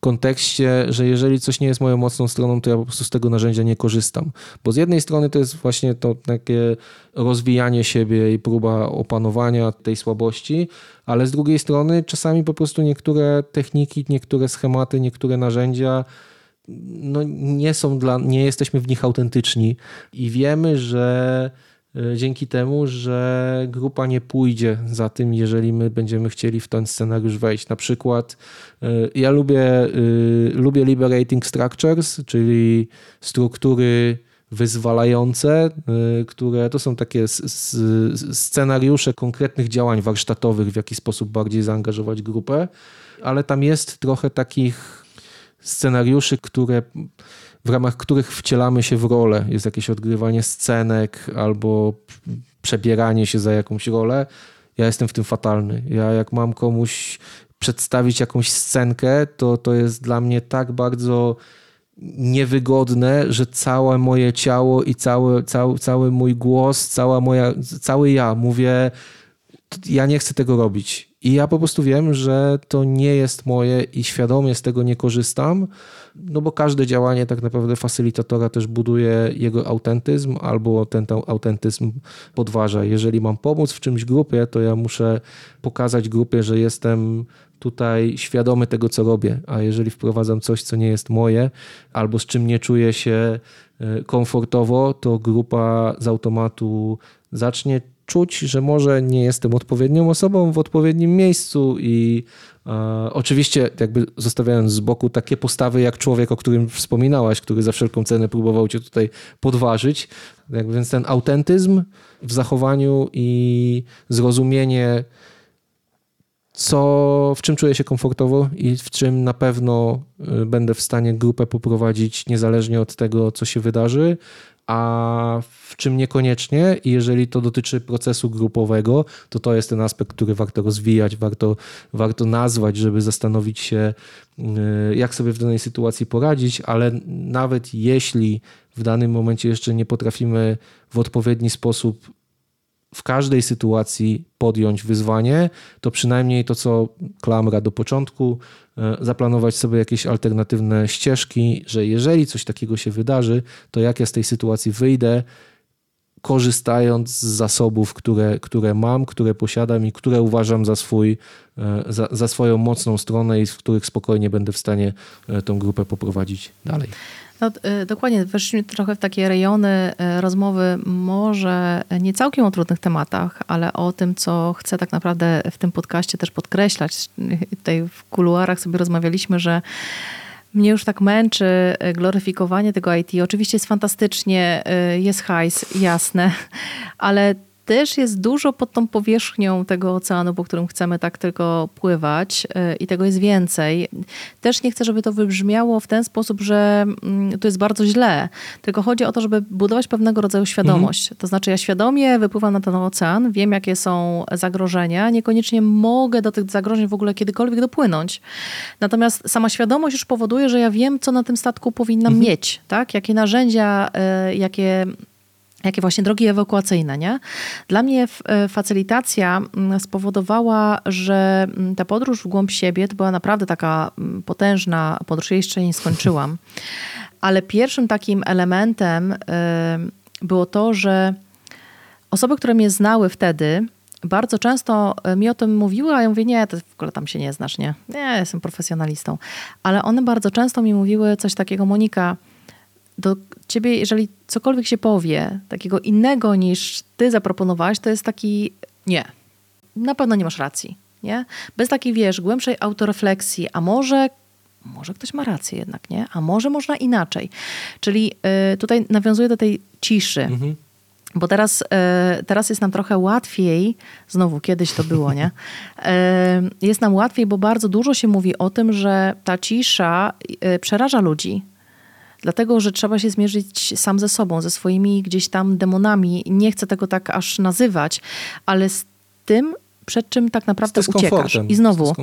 kontekście, że jeżeli coś nie jest moją mocną stroną, to ja po prostu z tego narzędzia nie korzystam. Bo z jednej strony to jest właśnie to takie rozwijanie siebie i próba opanowania tej słabości, ale z drugiej strony czasami po prostu niektóre techniki, niektóre schematy, niektóre narzędzia no nie są dla, nie jesteśmy w nich autentyczni i wiemy, że dzięki temu, że grupa nie pójdzie za tym, jeżeli my będziemy chcieli w ten scenariusz wejść. Na przykład e, ja lubię, e, lubię liberating structures, czyli struktury wyzwalające, które to są takie scenariusze konkretnych działań warsztatowych, w jaki sposób bardziej zaangażować grupę, ale tam jest trochę takich scenariuszy, które w ramach których wcielamy się w rolę. Jest jakieś odgrywanie scenek albo przebieranie się za jakąś rolę. Ja jestem w tym fatalny. Ja jak mam komuś przedstawić jakąś scenkę, to to jest dla mnie tak bardzo niewygodne, że całe moje ciało i cały, cały, cały mój głos, cała moja, cały ja mówię, ja nie chcę tego robić. I ja po prostu wiem, że to nie jest moje i świadomie z tego nie korzystam, no bo każde działanie tak naprawdę facylitatora też buduje jego autentyzm albo ten autentyzm podważa. Jeżeli mam pomóc w czymś grupie, to ja muszę pokazać grupie, że jestem tutaj świadomy tego, co robię, a jeżeli wprowadzam coś, co nie jest moje, albo z czym nie czuję się e, komfortowo, to grupa z automatu zacznie czuć, że może nie jestem odpowiednią osobą w odpowiednim miejscu i e, oczywiście jakby zostawiając z boku takie postawy jak człowiek, o którym wspominałaś, który za wszelką cenę próbował cię tutaj podważyć, więc ten autentyzm w zachowaniu i zrozumienie co, w czym czuję się komfortowo i w czym na pewno y, będę w stanie grupę poprowadzić niezależnie od tego, co się wydarzy, a w czym niekoniecznie. I jeżeli to dotyczy procesu grupowego, to to jest ten aspekt, który warto rozwijać, warto, warto nazwać, żeby zastanowić się, y, jak sobie w danej sytuacji poradzić, ale nawet jeśli w danym momencie jeszcze nie potrafimy w odpowiedni sposób w każdej sytuacji podjąć wyzwanie, to przynajmniej to, co klamra do początku, zaplanować sobie jakieś alternatywne ścieżki, że jeżeli coś takiego się wydarzy, to jak ja z tej sytuacji wyjdę, korzystając z zasobów, które, które mam, które posiadam i które uważam za, swój, e, za, za swoją mocną stronę i z których spokojnie będę w stanie e, tą grupę poprowadzić dalej. No, y, dokładnie, weszliśmy trochę w takie rejony y, rozmowy, może nie całkiem o trudnych tematach, ale o tym, co chcę tak naprawdę w tym podcaście też podkreślać. Tutaj w kuluarach sobie rozmawialiśmy, że mnie już tak męczy y, gloryfikowanie tego IT. Oczywiście jest fantastycznie, jest hajs, jasne, ale też jest dużo pod tą powierzchnią tego oceanu, po którym chcemy tak tylko pływać y, i tego jest więcej. Też nie chcę, żeby to wybrzmiało w ten sposób, że mm, to jest bardzo źle, tylko chodzi o to, żeby budować pewnego rodzaju świadomość. Mhm. To znaczy ja świadomie wypływam na ten ocean, wiem jakie są zagrożenia, niekoniecznie mogę do tych zagrożeń w ogóle kiedykolwiek dopłynąć. Natomiast sama świadomość już powoduje, że ja wiem, co na tym statku powinnam mhm. mieć, tak? Jakie narzędzia, y, jakie jakie właśnie drogi ewakuacyjne, nie? Dla mnie e, facylitacja mm, spowodowała, że mm, ta podróż w głąb siebie to była naprawdę taka mm, potężna podróż. Ja jeszcze nie skończyłam. Ale pierwszym takim elementem e, było to, że osoby, które mnie znały wtedy, bardzo często e, mi o tym mówiły, a ja mówię, nie, to w ogóle tam się nie znasz, nie? Nie, jestem profesjonalistą. Ale one bardzo często mi mówiły coś takiego, Monika, do ciebie, jeżeli cokolwiek się powie, takiego innego niż ty zaproponowałaś, to jest taki nie. Na pewno nie masz racji. Nie? Bez takiej, wiesz, głębszej autorefleksji, a może może ktoś ma rację jednak, nie? A może można inaczej. Czyli y, tutaj nawiązuję do tej ciszy. Mhm. Bo teraz, y, teraz jest nam trochę łatwiej, znowu kiedyś to było, nie? Y, jest nam łatwiej, bo bardzo dużo się mówi o tym, że ta cisza przeraża ludzi dlatego że trzeba się zmierzyć sam ze sobą, ze swoimi gdzieś tam demonami. Nie chcę tego tak aż nazywać, ale z tym, przed czym tak naprawdę uciekasz. I znowu.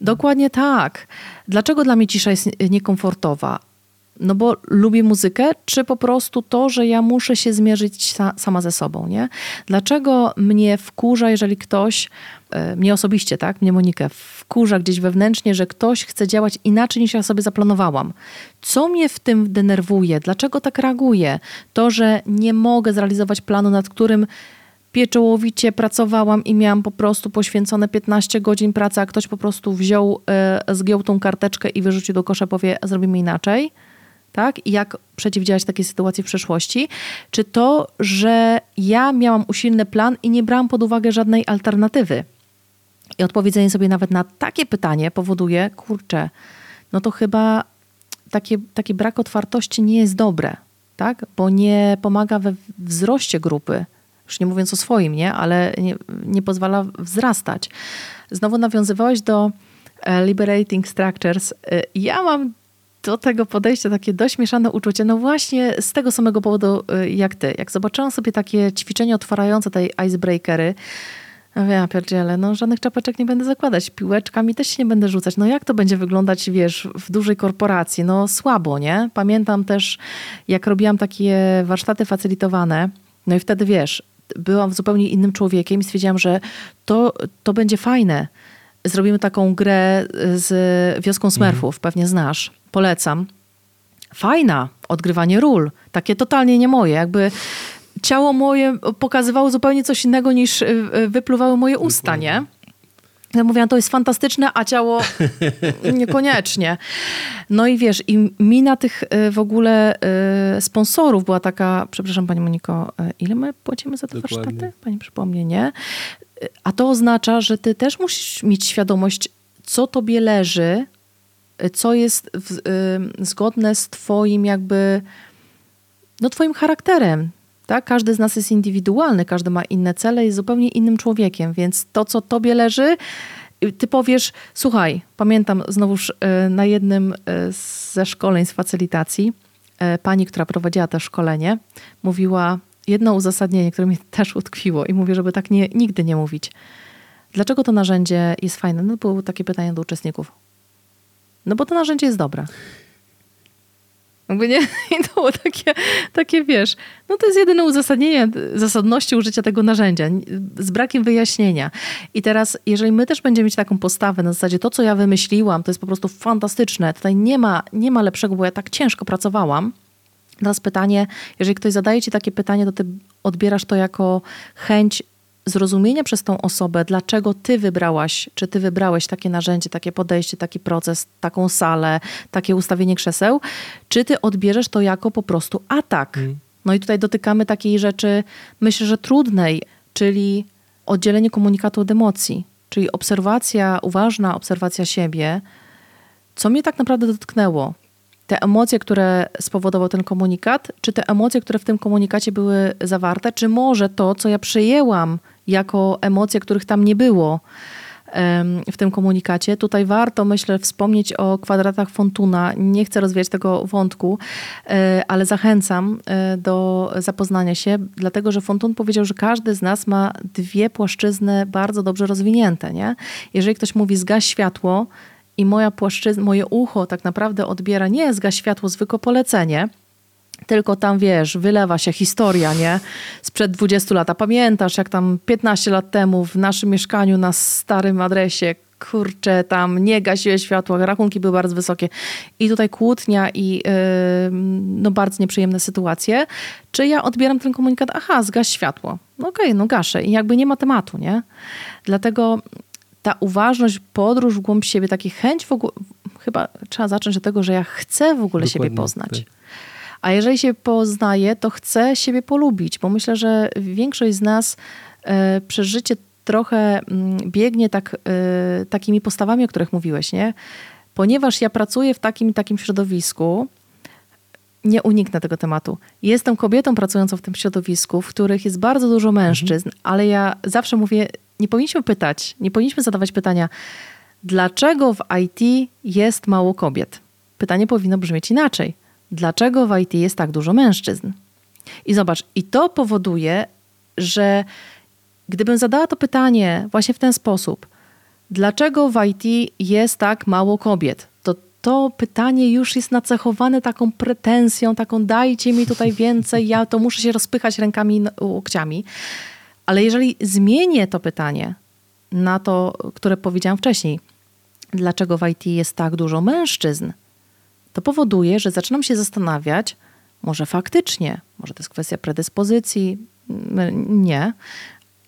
Dokładnie tak. Dlaczego dla mnie cisza jest niekomfortowa? No bo lubię muzykę, czy po prostu to, że ja muszę się zmierzyć sa sama ze sobą, nie? Dlaczego mnie wkurza, jeżeli ktoś, e, mnie osobiście, tak, mnie Monikę, wkurza gdzieś wewnętrznie, że ktoś chce działać inaczej niż ja sobie zaplanowałam? Co mnie w tym denerwuje? Dlaczego tak reaguję? To, że nie mogę zrealizować planu, nad którym pieczołowicie pracowałam i miałam po prostu poświęcone 15 godzin pracy, a ktoś po prostu wziął, y, zgiął tą karteczkę i wyrzucił do kosza, powie, zrobimy inaczej? Tak? I jak przeciwdziałać takiej sytuacji w przeszłości? Czy to, że ja miałam usilny plan i nie brałam pod uwagę żadnej alternatywy? I odpowiedzenie sobie nawet na takie pytanie powoduje, kurczę, no to chyba takie, taki brak otwartości nie jest dobre, tak? Bo nie pomaga we wzroście grupy. Już nie mówiąc o swoim, nie? Ale nie, nie pozwala wzrastać. Znowu nawiązywałeś do e, Liberating Structures. E, ja mam do tego podejścia takie dość mieszane uczucie, no właśnie z tego samego powodu y, jak ty. Jak zobaczyłam sobie takie ćwiczenia otwierające tej icebreakery, no ja pierdziele, no żadnych czapeczek nie będę zakładać, piłeczkami też się nie będę rzucać. No jak to będzie wyglądać, wiesz, w dużej korporacji? No słabo, nie? Pamiętam też, jak robiłam takie warsztaty facylitowane, no i wtedy, wiesz, byłam zupełnie innym człowiekiem i stwierdziłam, że to, to będzie fajne. Zrobimy taką grę z Wioską Smurfów, mhm. pewnie znasz polecam. Fajna, odgrywanie ról, takie totalnie nie moje, jakby ciało moje pokazywało zupełnie coś innego niż y, y, wypluwały moje usta, nie? Ja mówiłam, to jest fantastyczne, a ciało niekoniecznie. No i wiesz, i mina tych y, w ogóle sponsorów była taka, przepraszam Pani Moniko, ile my płacimy za te Dokładnie. warsztaty? Pani przypomnie, nie? A to oznacza, że ty też musisz mieć świadomość, co tobie leży, co jest w, y, zgodne z twoim jakby, no twoim charakterem. Tak? Każdy z nas jest indywidualny, każdy ma inne cele, jest zupełnie innym człowiekiem, więc to, co tobie leży, ty powiesz, słuchaj, pamiętam znowuż e, na jednym ze szkoleń z facylitacji, pani, która prowadziła to szkolenie, mówiła jedno uzasadnienie, które mi też utkwiło i mówię, żeby tak nie, nigdy nie mówić. Dlaczego to narzędzie jest fajne? No było takie pytanie do uczestników. No bo to narzędzie jest dobre. Jakby nie, I to było takie, takie, wiesz, no to jest jedyne uzasadnienie zasadności użycia tego narzędzia, z brakiem wyjaśnienia. I teraz, jeżeli my też będziemy mieć taką postawę na zasadzie, to co ja wymyśliłam, to jest po prostu fantastyczne, tutaj nie ma, nie ma lepszego, bo ja tak ciężko pracowałam. Teraz pytanie, jeżeli ktoś zadaje ci takie pytanie, to ty odbierasz to jako chęć zrozumienia przez tą osobę, dlaczego ty wybrałaś, czy ty wybrałeś takie narzędzie, takie podejście, taki proces, taką salę, takie ustawienie krzeseł, czy ty odbierzesz to jako po prostu atak. Mm. No i tutaj dotykamy takiej rzeczy, myślę, że trudnej, czyli oddzielenie komunikatu od emocji, czyli obserwacja, uważna obserwacja siebie, co mnie tak naprawdę dotknęło. Te emocje, które spowodował ten komunikat, czy te emocje, które w tym komunikacie były zawarte, czy może to, co ja przyjęłam jako emocje, których tam nie było w tym komunikacie. Tutaj warto, myślę, wspomnieć o kwadratach Fontuna. Nie chcę rozwijać tego wątku, e, ale zachęcam e, do zapoznania się, dlatego że Fontun powiedział, że każdy z nas ma dwie płaszczyzny bardzo dobrze rozwinięte. Nie? Jeżeli ktoś mówi zgaś światło i moja płaszczyzna, moje ucho tak naprawdę odbiera nie zgaś światło, zwykłe polecenie, tylko tam wiesz, wylewa się historia, nie? Sprzed 20 lat. A pamiętasz, jak tam 15 lat temu w naszym mieszkaniu na starym adresie, kurczę, tam nie gasiły światła, rachunki były bardzo wysokie. I tutaj kłótnia i yy, no bardzo nieprzyjemne sytuacje. Czy ja odbieram ten komunikat, aha, zgaś światło. No okej, okay, no gaszę. I jakby nie ma tematu, nie? Dlatego ta uważność, podróż w głąb siebie, taki chęć w ogóle, chyba trzeba zacząć od tego, że ja chcę w ogóle Dokładnie, siebie poznać. Tak. A jeżeli się poznaje, to chce siebie polubić, bo myślę, że większość z nas e, przez życie trochę mm, biegnie tak, e, takimi postawami, o których mówiłeś, nie? Ponieważ ja pracuję w takim takim środowisku, nie uniknę tego tematu. Jestem kobietą pracującą w tym środowisku, w których jest bardzo dużo mężczyzn, mhm. ale ja zawsze mówię, nie powinniśmy pytać, nie powinniśmy zadawać pytania, dlaczego w IT jest mało kobiet? Pytanie powinno brzmieć inaczej dlaczego w IT jest tak dużo mężczyzn. I zobacz, i to powoduje, że gdybym zadała to pytanie właśnie w ten sposób, dlaczego w IT jest tak mało kobiet, to to pytanie już jest nacechowane taką pretensją, taką dajcie mi tutaj więcej, ja to muszę się rozpychać rękami, łokciami. Ale jeżeli zmienię to pytanie na to, które powiedziałam wcześniej, dlaczego w IT jest tak dużo mężczyzn, to powoduje, że zaczynam się zastanawiać, może faktycznie, może to jest kwestia predyspozycji, nie.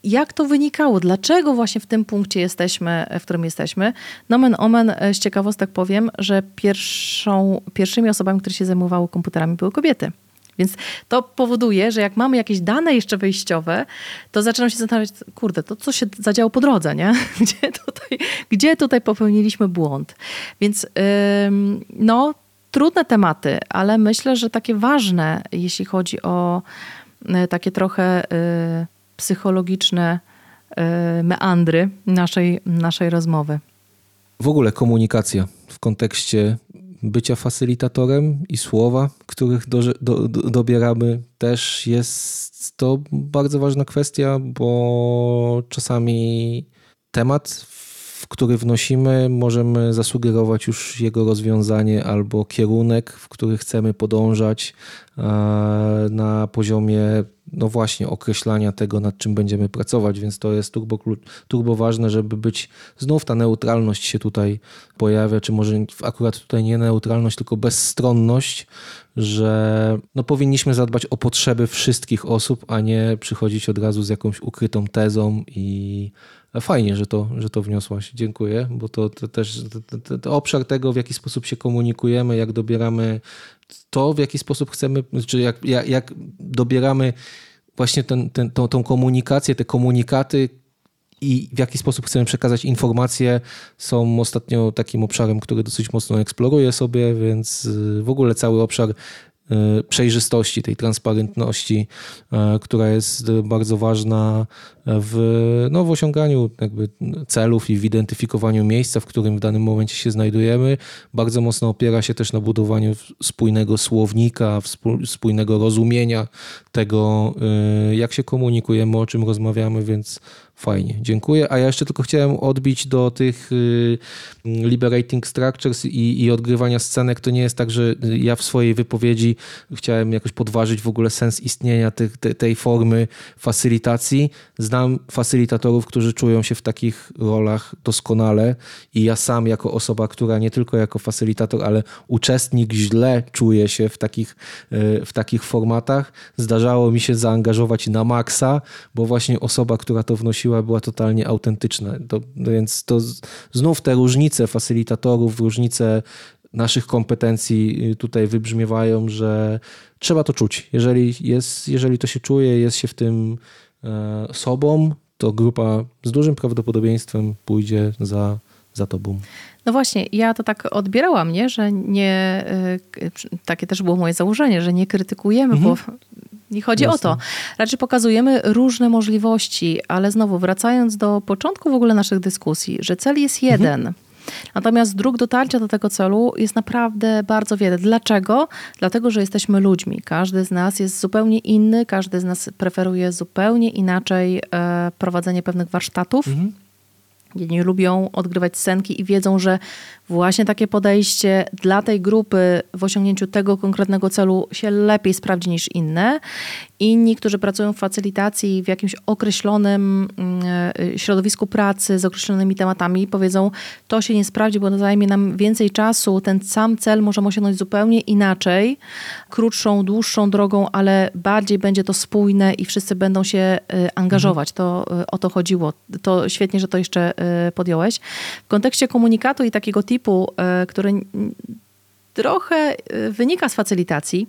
Jak to wynikało? Dlaczego właśnie w tym punkcie jesteśmy, w którym jesteśmy? Nomen omen, z ciekawostek powiem, że pierwszą, pierwszymi osobami, które się zajmowały komputerami były kobiety. Więc to powoduje, że jak mamy jakieś dane jeszcze wyjściowe, to zaczynam się zastanawiać, kurde, to co się zadziało po drodze, nie? Gdzie tutaj, gdzie tutaj popełniliśmy błąd? Więc no, trudne tematy, ale myślę, że takie ważne, jeśli chodzi o e, takie trochę e, psychologiczne e, meandry naszej, naszej rozmowy. W ogóle komunikacja w kontekście bycia facylitatorem i słowa, których do, do, do, dobieramy, też jest to bardzo ważna kwestia, bo czasami temat który wnosimy, możemy zasugerować już jego rozwiązanie albo kierunek, w który chcemy podążać e, na poziomie, no właśnie, określania tego, nad czym będziemy pracować, więc to jest turbo, turbo ważne, żeby być, znów ta neutralność się tutaj pojawia, czy może akurat tutaj nie neutralność, tylko bezstronność, że no powinniśmy zadbać o potrzeby wszystkich osób, a nie przychodzić od razu z jakąś ukrytą tezą i Fajnie, że to, że to wniosłaś. Dziękuję, bo to, to też to, to, obszar tego, w jaki sposób się komunikujemy, jak dobieramy to, w jaki sposób chcemy, czy jak, jak, jak dobieramy właśnie ten, ten, tą, tą komunikację, te komunikaty i w jaki sposób chcemy przekazać informacje, są ostatnio takim obszarem, który dosyć mocno eksploruję sobie, więc y, w ogóle cały obszar E, przejrzystości, tej transparentności, e, która jest bardzo ważna w, no, w osiąganiu jakby celów i w identyfikowaniu miejsca, w którym w danym momencie się znajdujemy. Bardzo mocno opiera się też na budowaniu spójnego słownika, spójnego rozumienia tego, y, jak się komunikujemy, o czym rozmawiamy, więc Fajnie, dziękuję. A ja jeszcze tylko chciałem odbić do tych y, liberating structures i, i odgrywania scenek. To nie jest tak, że ja w swojej wypowiedzi chciałem jakoś podważyć w ogóle sens istnienia tych, te, tej formy facylitacji. Znam facylitatorów, którzy czują się w takich rolach doskonale i ja sam jako osoba, która nie tylko jako facylitator, ale uczestnik źle czuje się w takich, y, w takich formatach. Zdarzało mi się zaangażować na maksa, bo właśnie osoba, która to wnosiła siła była totalnie autentyczna. To, więc to znów te różnice facylitatorów, różnice naszych kompetencji y, tutaj wybrzmiewają, że trzeba to czuć. Jeżeli, jest, jeżeli to się czuje, jest się w tym e, sobą, to grupa z dużym prawdopodobieństwem pójdzie za, za tobą. No właśnie, ja to tak odbierałam, nie? że nie, y, takie też było moje założenie, że nie krytykujemy, mhm. bo nie chodzi Jasne. o to. Raczej pokazujemy różne możliwości, ale znowu wracając do początku w ogóle naszych dyskusji, że cel jest mhm. jeden. Mhm. Natomiast dróg dotarcia do tego celu jest naprawdę bardzo wiele. Dlaczego? Dlatego, że jesteśmy ludźmi. Każdy z nas jest zupełnie inny, każdy z nas preferuje zupełnie inaczej e, prowadzenie pewnych warsztatów. Mhm. Jedni lubią odgrywać scenki i wiedzą, że właśnie takie podejście dla tej grupy w osiągnięciu tego konkretnego celu się lepiej sprawdzi niż inne. Inni, którzy pracują w facylitacji w jakimś określonym mm, e, środowisku pracy z określonymi tematami, powiedzą, to się nie sprawdzi, bo zajmie nam więcej czasu. Ten sam cel możemy osiągnąć zupełnie inaczej, krótszą, dłuższą drogą, ale bardziej będzie to spójne i wszyscy będą się e, angażować. To e, o to chodziło. To świetnie, że to jeszcze podjąłeś. W kontekście komunikatu i takiego typu, który trochę wynika z facylitacji,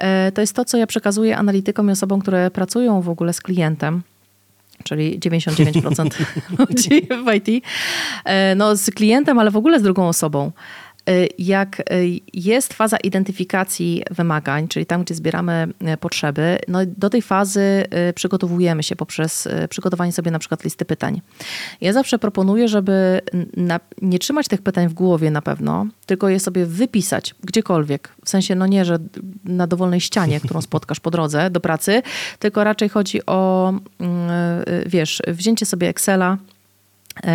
E, to jest to, co ja przekazuję analitykom i osobom, które pracują w ogóle z klientem czyli 99% ludzi w IT, e, no z klientem, ale w ogóle z drugą osobą. Y, jak y, jest faza identyfikacji wymagań, czyli tam, gdzie zbieramy y, potrzeby, no do tej fazy przygotowujemy się poprzez przygotowanie sobie na przykład listy pytań. Ja zawsze proponuję, żeby na, nie trzymać tych pytań w głowie na pewno, tylko je sobie wypisać gdziekolwiek. W sensie, no nie, że na dowolnej ścianie, którą spotkasz po drodze do pracy, tylko raczej chodzi o, mm, wiesz, wzięcie sobie Excela,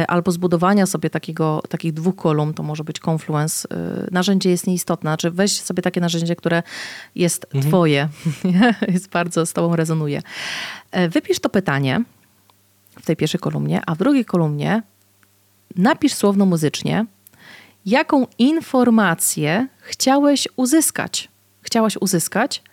albo zbudowania sobie takiego, takich dwóch kolumn, to może być Confluence. E, narzędzie jest nieistotne, znaczy weź sobie takie narzędzie, które jest mhm. twoje, jest bardzo z tobą rezonuje. E, wypisz to pytanie w tej pierwszej kolumnie, a w drugiej kolumnie napisz słowno muzycznie, jaką informację chciałeś uzyskać. Chciałaś uzyskać,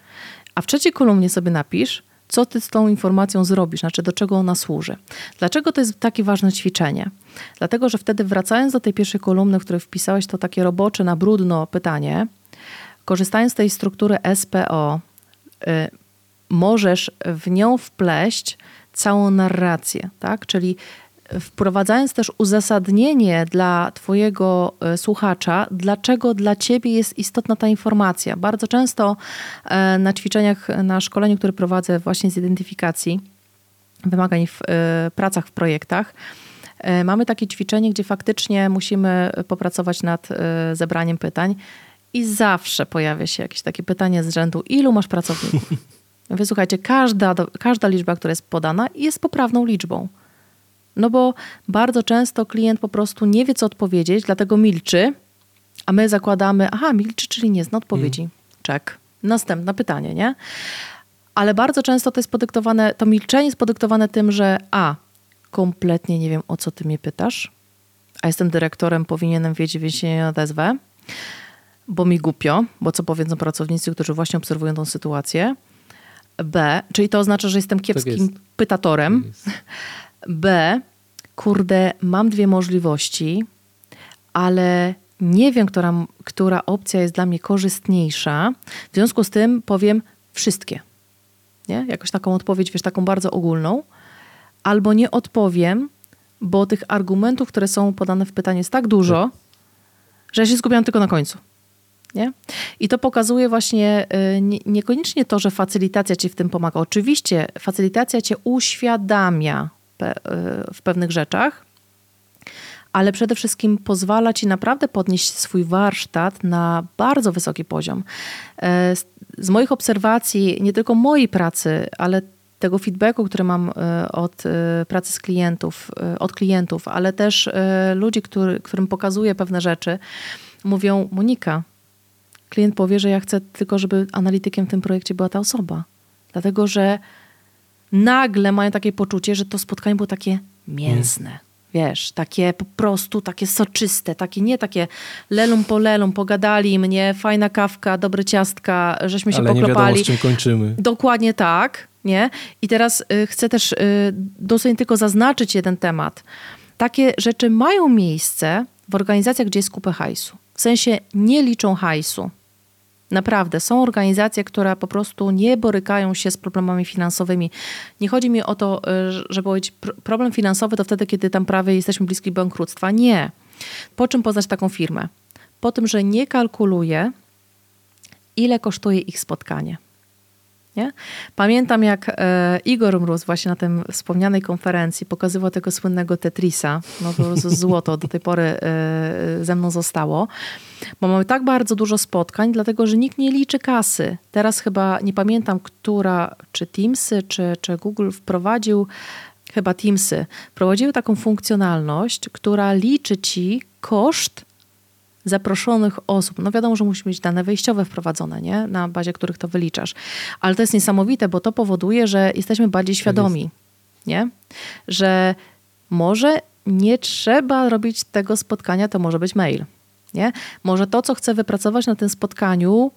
a w trzeciej kolumnie sobie napisz, co ty z tą informacją zrobisz, znaczy do czego ona służy. Dlaczego to jest takie ważne ćwiczenie? Dlatego, że wtedy wracając do tej pierwszej kolumny, w której wpisałeś to takie robocze na brudno pytanie, korzystając z tej struktury SPO, y, możesz w nią wpleść całą narrację, tak? Czyli wprowadzając też uzasadnienie dla Twojego e, słuchacza, dlaczego dla Ciebie jest istotna ta informacja. Bardzo często e, na ćwiczeniach, na szkoleniu, które prowadzę właśnie z identyfikacji wymagań w e, pracach, w projektach, mamy takie ćwiczenie, gdzie faktycznie musimy popracować nad zebraniem pytań i zawsze pojawia się jakieś takie pytanie z rzędu, ilu masz pracowników? Więc słuchajcie, każda, każda liczba, która jest podana, jest poprawną liczbą. No bo bardzo często klient po prostu nie wie, co odpowiedzieć, dlatego milczy, a my zakładamy, aha, milczy, czyli nie zna odpowiedzi. Mm. Czek. Następne pytanie, nie? Ale bardzo często to jest podyktowane, to milczenie jest podyktowane tym, że a, kompletnie nie wiem, o co ty mnie pytasz, a jestem dyrektorem, powinienem wiedzieć, więc się nie odezwę, bo mi głupio, bo co powiedzą pracownicy, którzy właśnie obserwują tą sytuację. B, czyli to oznacza, że jestem tak kiepskim tak pytatorem. Tak B, kurde, mam dwie możliwości, ale nie wiem, która, która opcja jest dla mnie korzystniejsza. W związku z tym powiem wszystkie. Nie? Jakoś taką odpowiedź, wiesz, taką bardzo ogólną. Albo nie odpowiem, bo tych argumentów, które są podane w pytaniu jest tak dużo, że ja się skupiam tylko na końcu. Nie? I to pokazuje właśnie y, nie, niekoniecznie to, że facylitacja ci w tym pomaga. Oczywiście facylitacja cię uświadamia pe, y, w pewnych rzeczach, ale przede wszystkim pozwala ci naprawdę podnieść swój warsztat na bardzo wysoki poziom. E, z moich obserwacji, nie tylko mojej pracy, ale tego feedbacku, który mam e, od e, pracy z klientów, od klientów, ale też ludzi, który, którym pokazuję pewne rzeczy, mówią: Monika, klient powie, że ja chcę tylko, żeby analitykiem w tym projekcie była ta osoba. Dlatego, że nagle mają takie poczucie, że to spotkanie było takie mięsne. Wiesz, takie po prostu, takie soczyste, takie nie takie lelum po lelum, pogadali mnie, fajna kawka, dobre ciastka, żeśmy się Ale poklopali. nie wiadomo, z czym kończymy. Dokładnie tak, nie? I teraz y, chcę też y, dosłownie tylko zaznaczyć jeden temat. Takie rzeczy mają miejsce w organizacjach, gdzie jest kupę hajsu. W sensie nie liczą hajsu. Naprawdę, są organizacje, które po prostu nie borykają się z problemami finansowymi. Nie chodzi mi o to, y, żeby powiedzieć, problem finansowy to wtedy, kiedy tam prawie jesteśmy bliski bankructwa. Nie. Po czym poznać taką firmę? Po tym, że nie kalkuluje, ile kosztuje ich spotkanie. Nie? Pamiętam, jak e, Igor Mróz właśnie na tym wspomnianej konferencji pokazywał tego słynnego Tetrisa. No to złoto do tej pory e, ze mną zostało. Bo mamy tak bardzo dużo spotkań, dlatego że nikt nie liczy kasy. Teraz chyba nie pamiętam, która, czy Teamsy, czy, czy Google wprowadził, chyba Teamsy, wprowadziły taką funkcjonalność, która liczy ci koszt zaproszonych osób. No wiadomo, że musi mieć dane wejściowe wprowadzone, nie? na bazie których to wyliczasz. Ale to jest niesamowite, bo to powoduje, że jesteśmy bardziej tak świadomi, nie? że może nie trzeba robić tego spotkania, to może być mail. Nie? Może to, co chcę wypracować na tym spotkaniu,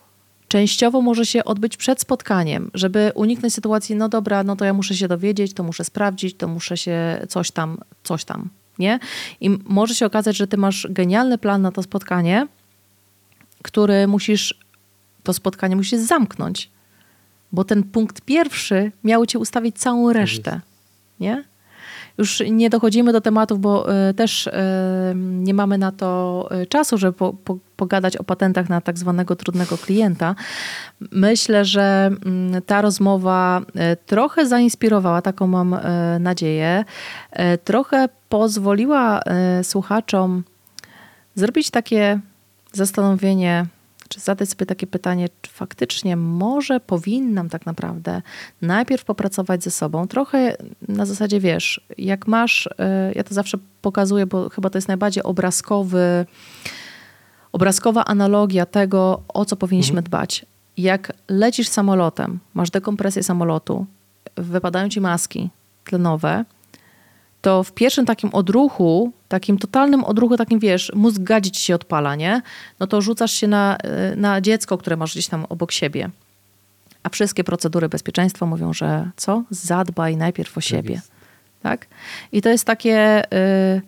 częściowo może się odbyć przed spotkaniem, żeby uniknąć sytuacji, no dobra, no to ja muszę się dowiedzieć, to muszę sprawdzić, to muszę się coś tam, coś tam nie? I może się okazać, że ty masz genialny plan na to spotkanie, który musisz, to spotkanie musisz zamknąć, bo ten punkt pierwszy miał cię ustawić całą tak resztę, nie? Już nie dochodzimy do tematów, bo y, też y, nie mamy na to e, czasu, żeby po, po, pogadać o patentach na tak zwanego trudnego klienta. Myślę, że y, ta rozmowa trochę zainspirowała, taką mam nadzieję, trochę pozwoliła słuchaczom zrobić takie zastanowienie, czy zadać sobie takie pytanie, czy faktycznie może powinnam tak naprawdę najpierw popracować ze sobą. Trochę na zasadzie, wiesz, jak masz, e, ja to zawsze pokazuję, bo chyba to jest najbardziej obrazkowy, obrazkowa analogia tego, o co powinniśmy mhm. dbać. Jak lecisz samolotem, masz dekompresję samolotu, wypadają ci maski tlenowe, to w pierwszym takim odruchu, takim totalnym odruchu, takim wiesz, mózg gadzi ci się odpala, nie? No to rzucasz się na, y, na dziecko, które masz gdzieś tam obok siebie. A wszystkie procedury bezpieczeństwa mówią, że co? Zadbaj najpierw o tak siebie. Tak? I to jest takie y,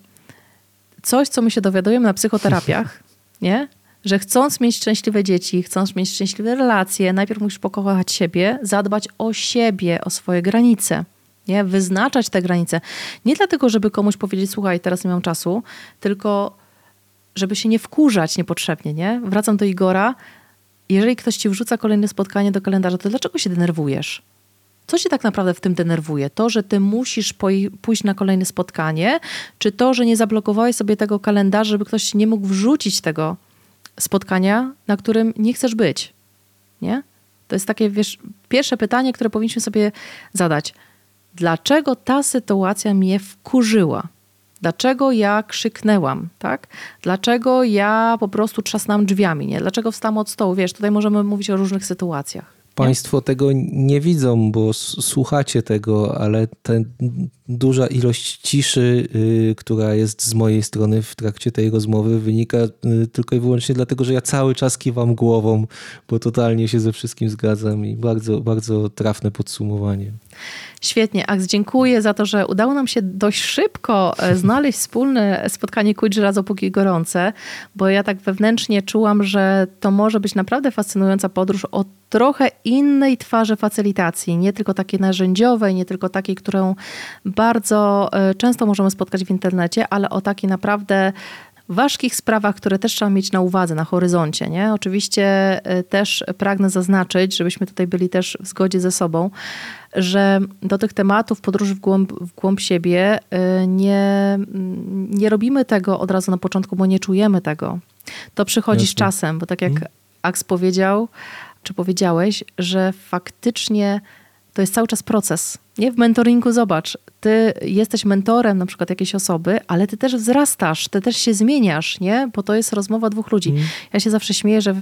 coś, co my się dowiadujemy na psychoterapiach, nie? Że chcąc mieć szczęśliwe dzieci, chcąc mieć szczęśliwe relacje, najpierw musisz pokochać siebie, zadbać o siebie, o swoje granice nie? Wyznaczać te granice. Nie dlatego, żeby komuś powiedzieć, słuchaj, teraz nie mam czasu, tylko żeby się nie wkurzać niepotrzebnie, nie? Wracam do Igora. Jeżeli ktoś ci wrzuca kolejne spotkanie do kalendarza, to dlaczego się denerwujesz? Co cię tak naprawdę w tym denerwuje? To, że ty musisz pójść na kolejne spotkanie, czy to, że nie zablokowałeś sobie tego kalendarza, żeby ktoś nie mógł wrzucić tego spotkania, na którym nie chcesz być? Nie? To jest takie, wiesz, pierwsze pytanie, które powinniśmy sobie zadać dlaczego ta sytuacja mnie wkurzyła. Dlaczego ja krzyknęłam, tak? Dlaczego ja po prostu trzasnęłam drzwiami, nie? Dlaczego wstałam od stołu? Wiesz, tutaj możemy mówić o różnych sytuacjach. Państwo tego nie widzą, bo słuchacie tego, ale ta duża ilość ciszy, y, która jest z mojej strony w trakcie tej rozmowy, wynika y, tylko i wyłącznie dlatego, że ja cały czas kiwam głową, bo totalnie się ze wszystkim zgadzam i bardzo, bardzo trafne podsumowanie. Świetnie, Aks, dziękuję za to, że udało nam się dość szybko e, znaleźć wspólne spotkanie Quidditch razu póki gorące, bo ja tak wewnętrznie czułam, że to może być naprawdę fascynująca podróż o trochę innej twarzy facylitacji, nie tylko takiej narzędziowej, nie tylko takiej, którą bardzo e, często możemy spotkać w internecie, ale o takiej naprawdę ważkich sprawach, które też trzeba mieć na uwadze, na horyzoncie. Nie? Oczywiście y, też pragnę zaznaczyć, żebyśmy tutaj byli też w zgodzie ze sobą, że do tych tematów podróży w głąb, w głąb siebie y, nie, nie robimy tego od razu na początku, bo nie czujemy tego. To przychodzi Jasne. z czasem, bo tak jak hmm. Aks powiedział, czy powiedziałeś, że faktycznie to jest cały czas proces. Nie w mentoringu zobacz, ty jesteś mentorem na przykład jakiejś osoby, ale ty też wzrastasz, ty też się zmieniasz, nie? Bo to jest rozmowa dwóch ludzi. Mm. Ja się zawsze śmieję, że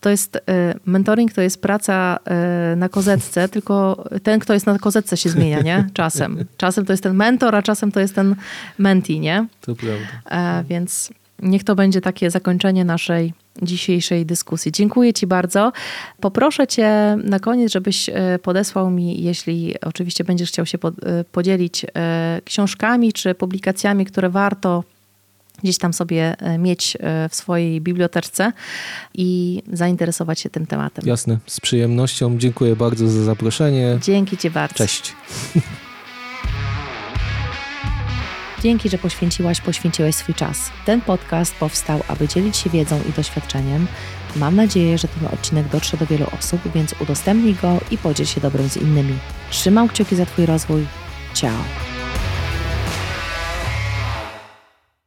to jest y, mentoring, to jest praca y, na kozetce, tylko ten, kto jest na kozetce się zmienia, nie? Czasem. Czasem to jest ten mentor, a czasem to jest ten menti, nie? To prawda. E, więc niech to będzie takie zakończenie naszej dzisiejszej dyskusji. Dziękuję Ci bardzo. Poproszę Cię na koniec, żebyś e, podesłał mi, jeśli oczywiście będziesz chciał się e, podzielić e, książkami czy publikacjami, które warto gdzieś tam sobie mieć w swojej biblioteczce i zainteresować się tym tematem. Jasne, z przyjemnością. Dziękuję bardzo za zaproszenie. Dzięki Ci bardzo. Cześć. Dzięki, że poświęciłaś, poświęciłeś swój czas. Ten podcast powstał, aby dzielić się wiedzą i doświadczeniem. Mam nadzieję, że ten odcinek dotrze do wielu osób, więc udostępnij go i podziel się dobrym z innymi. Trzymam kciuki za Twój rozwój. Ciao.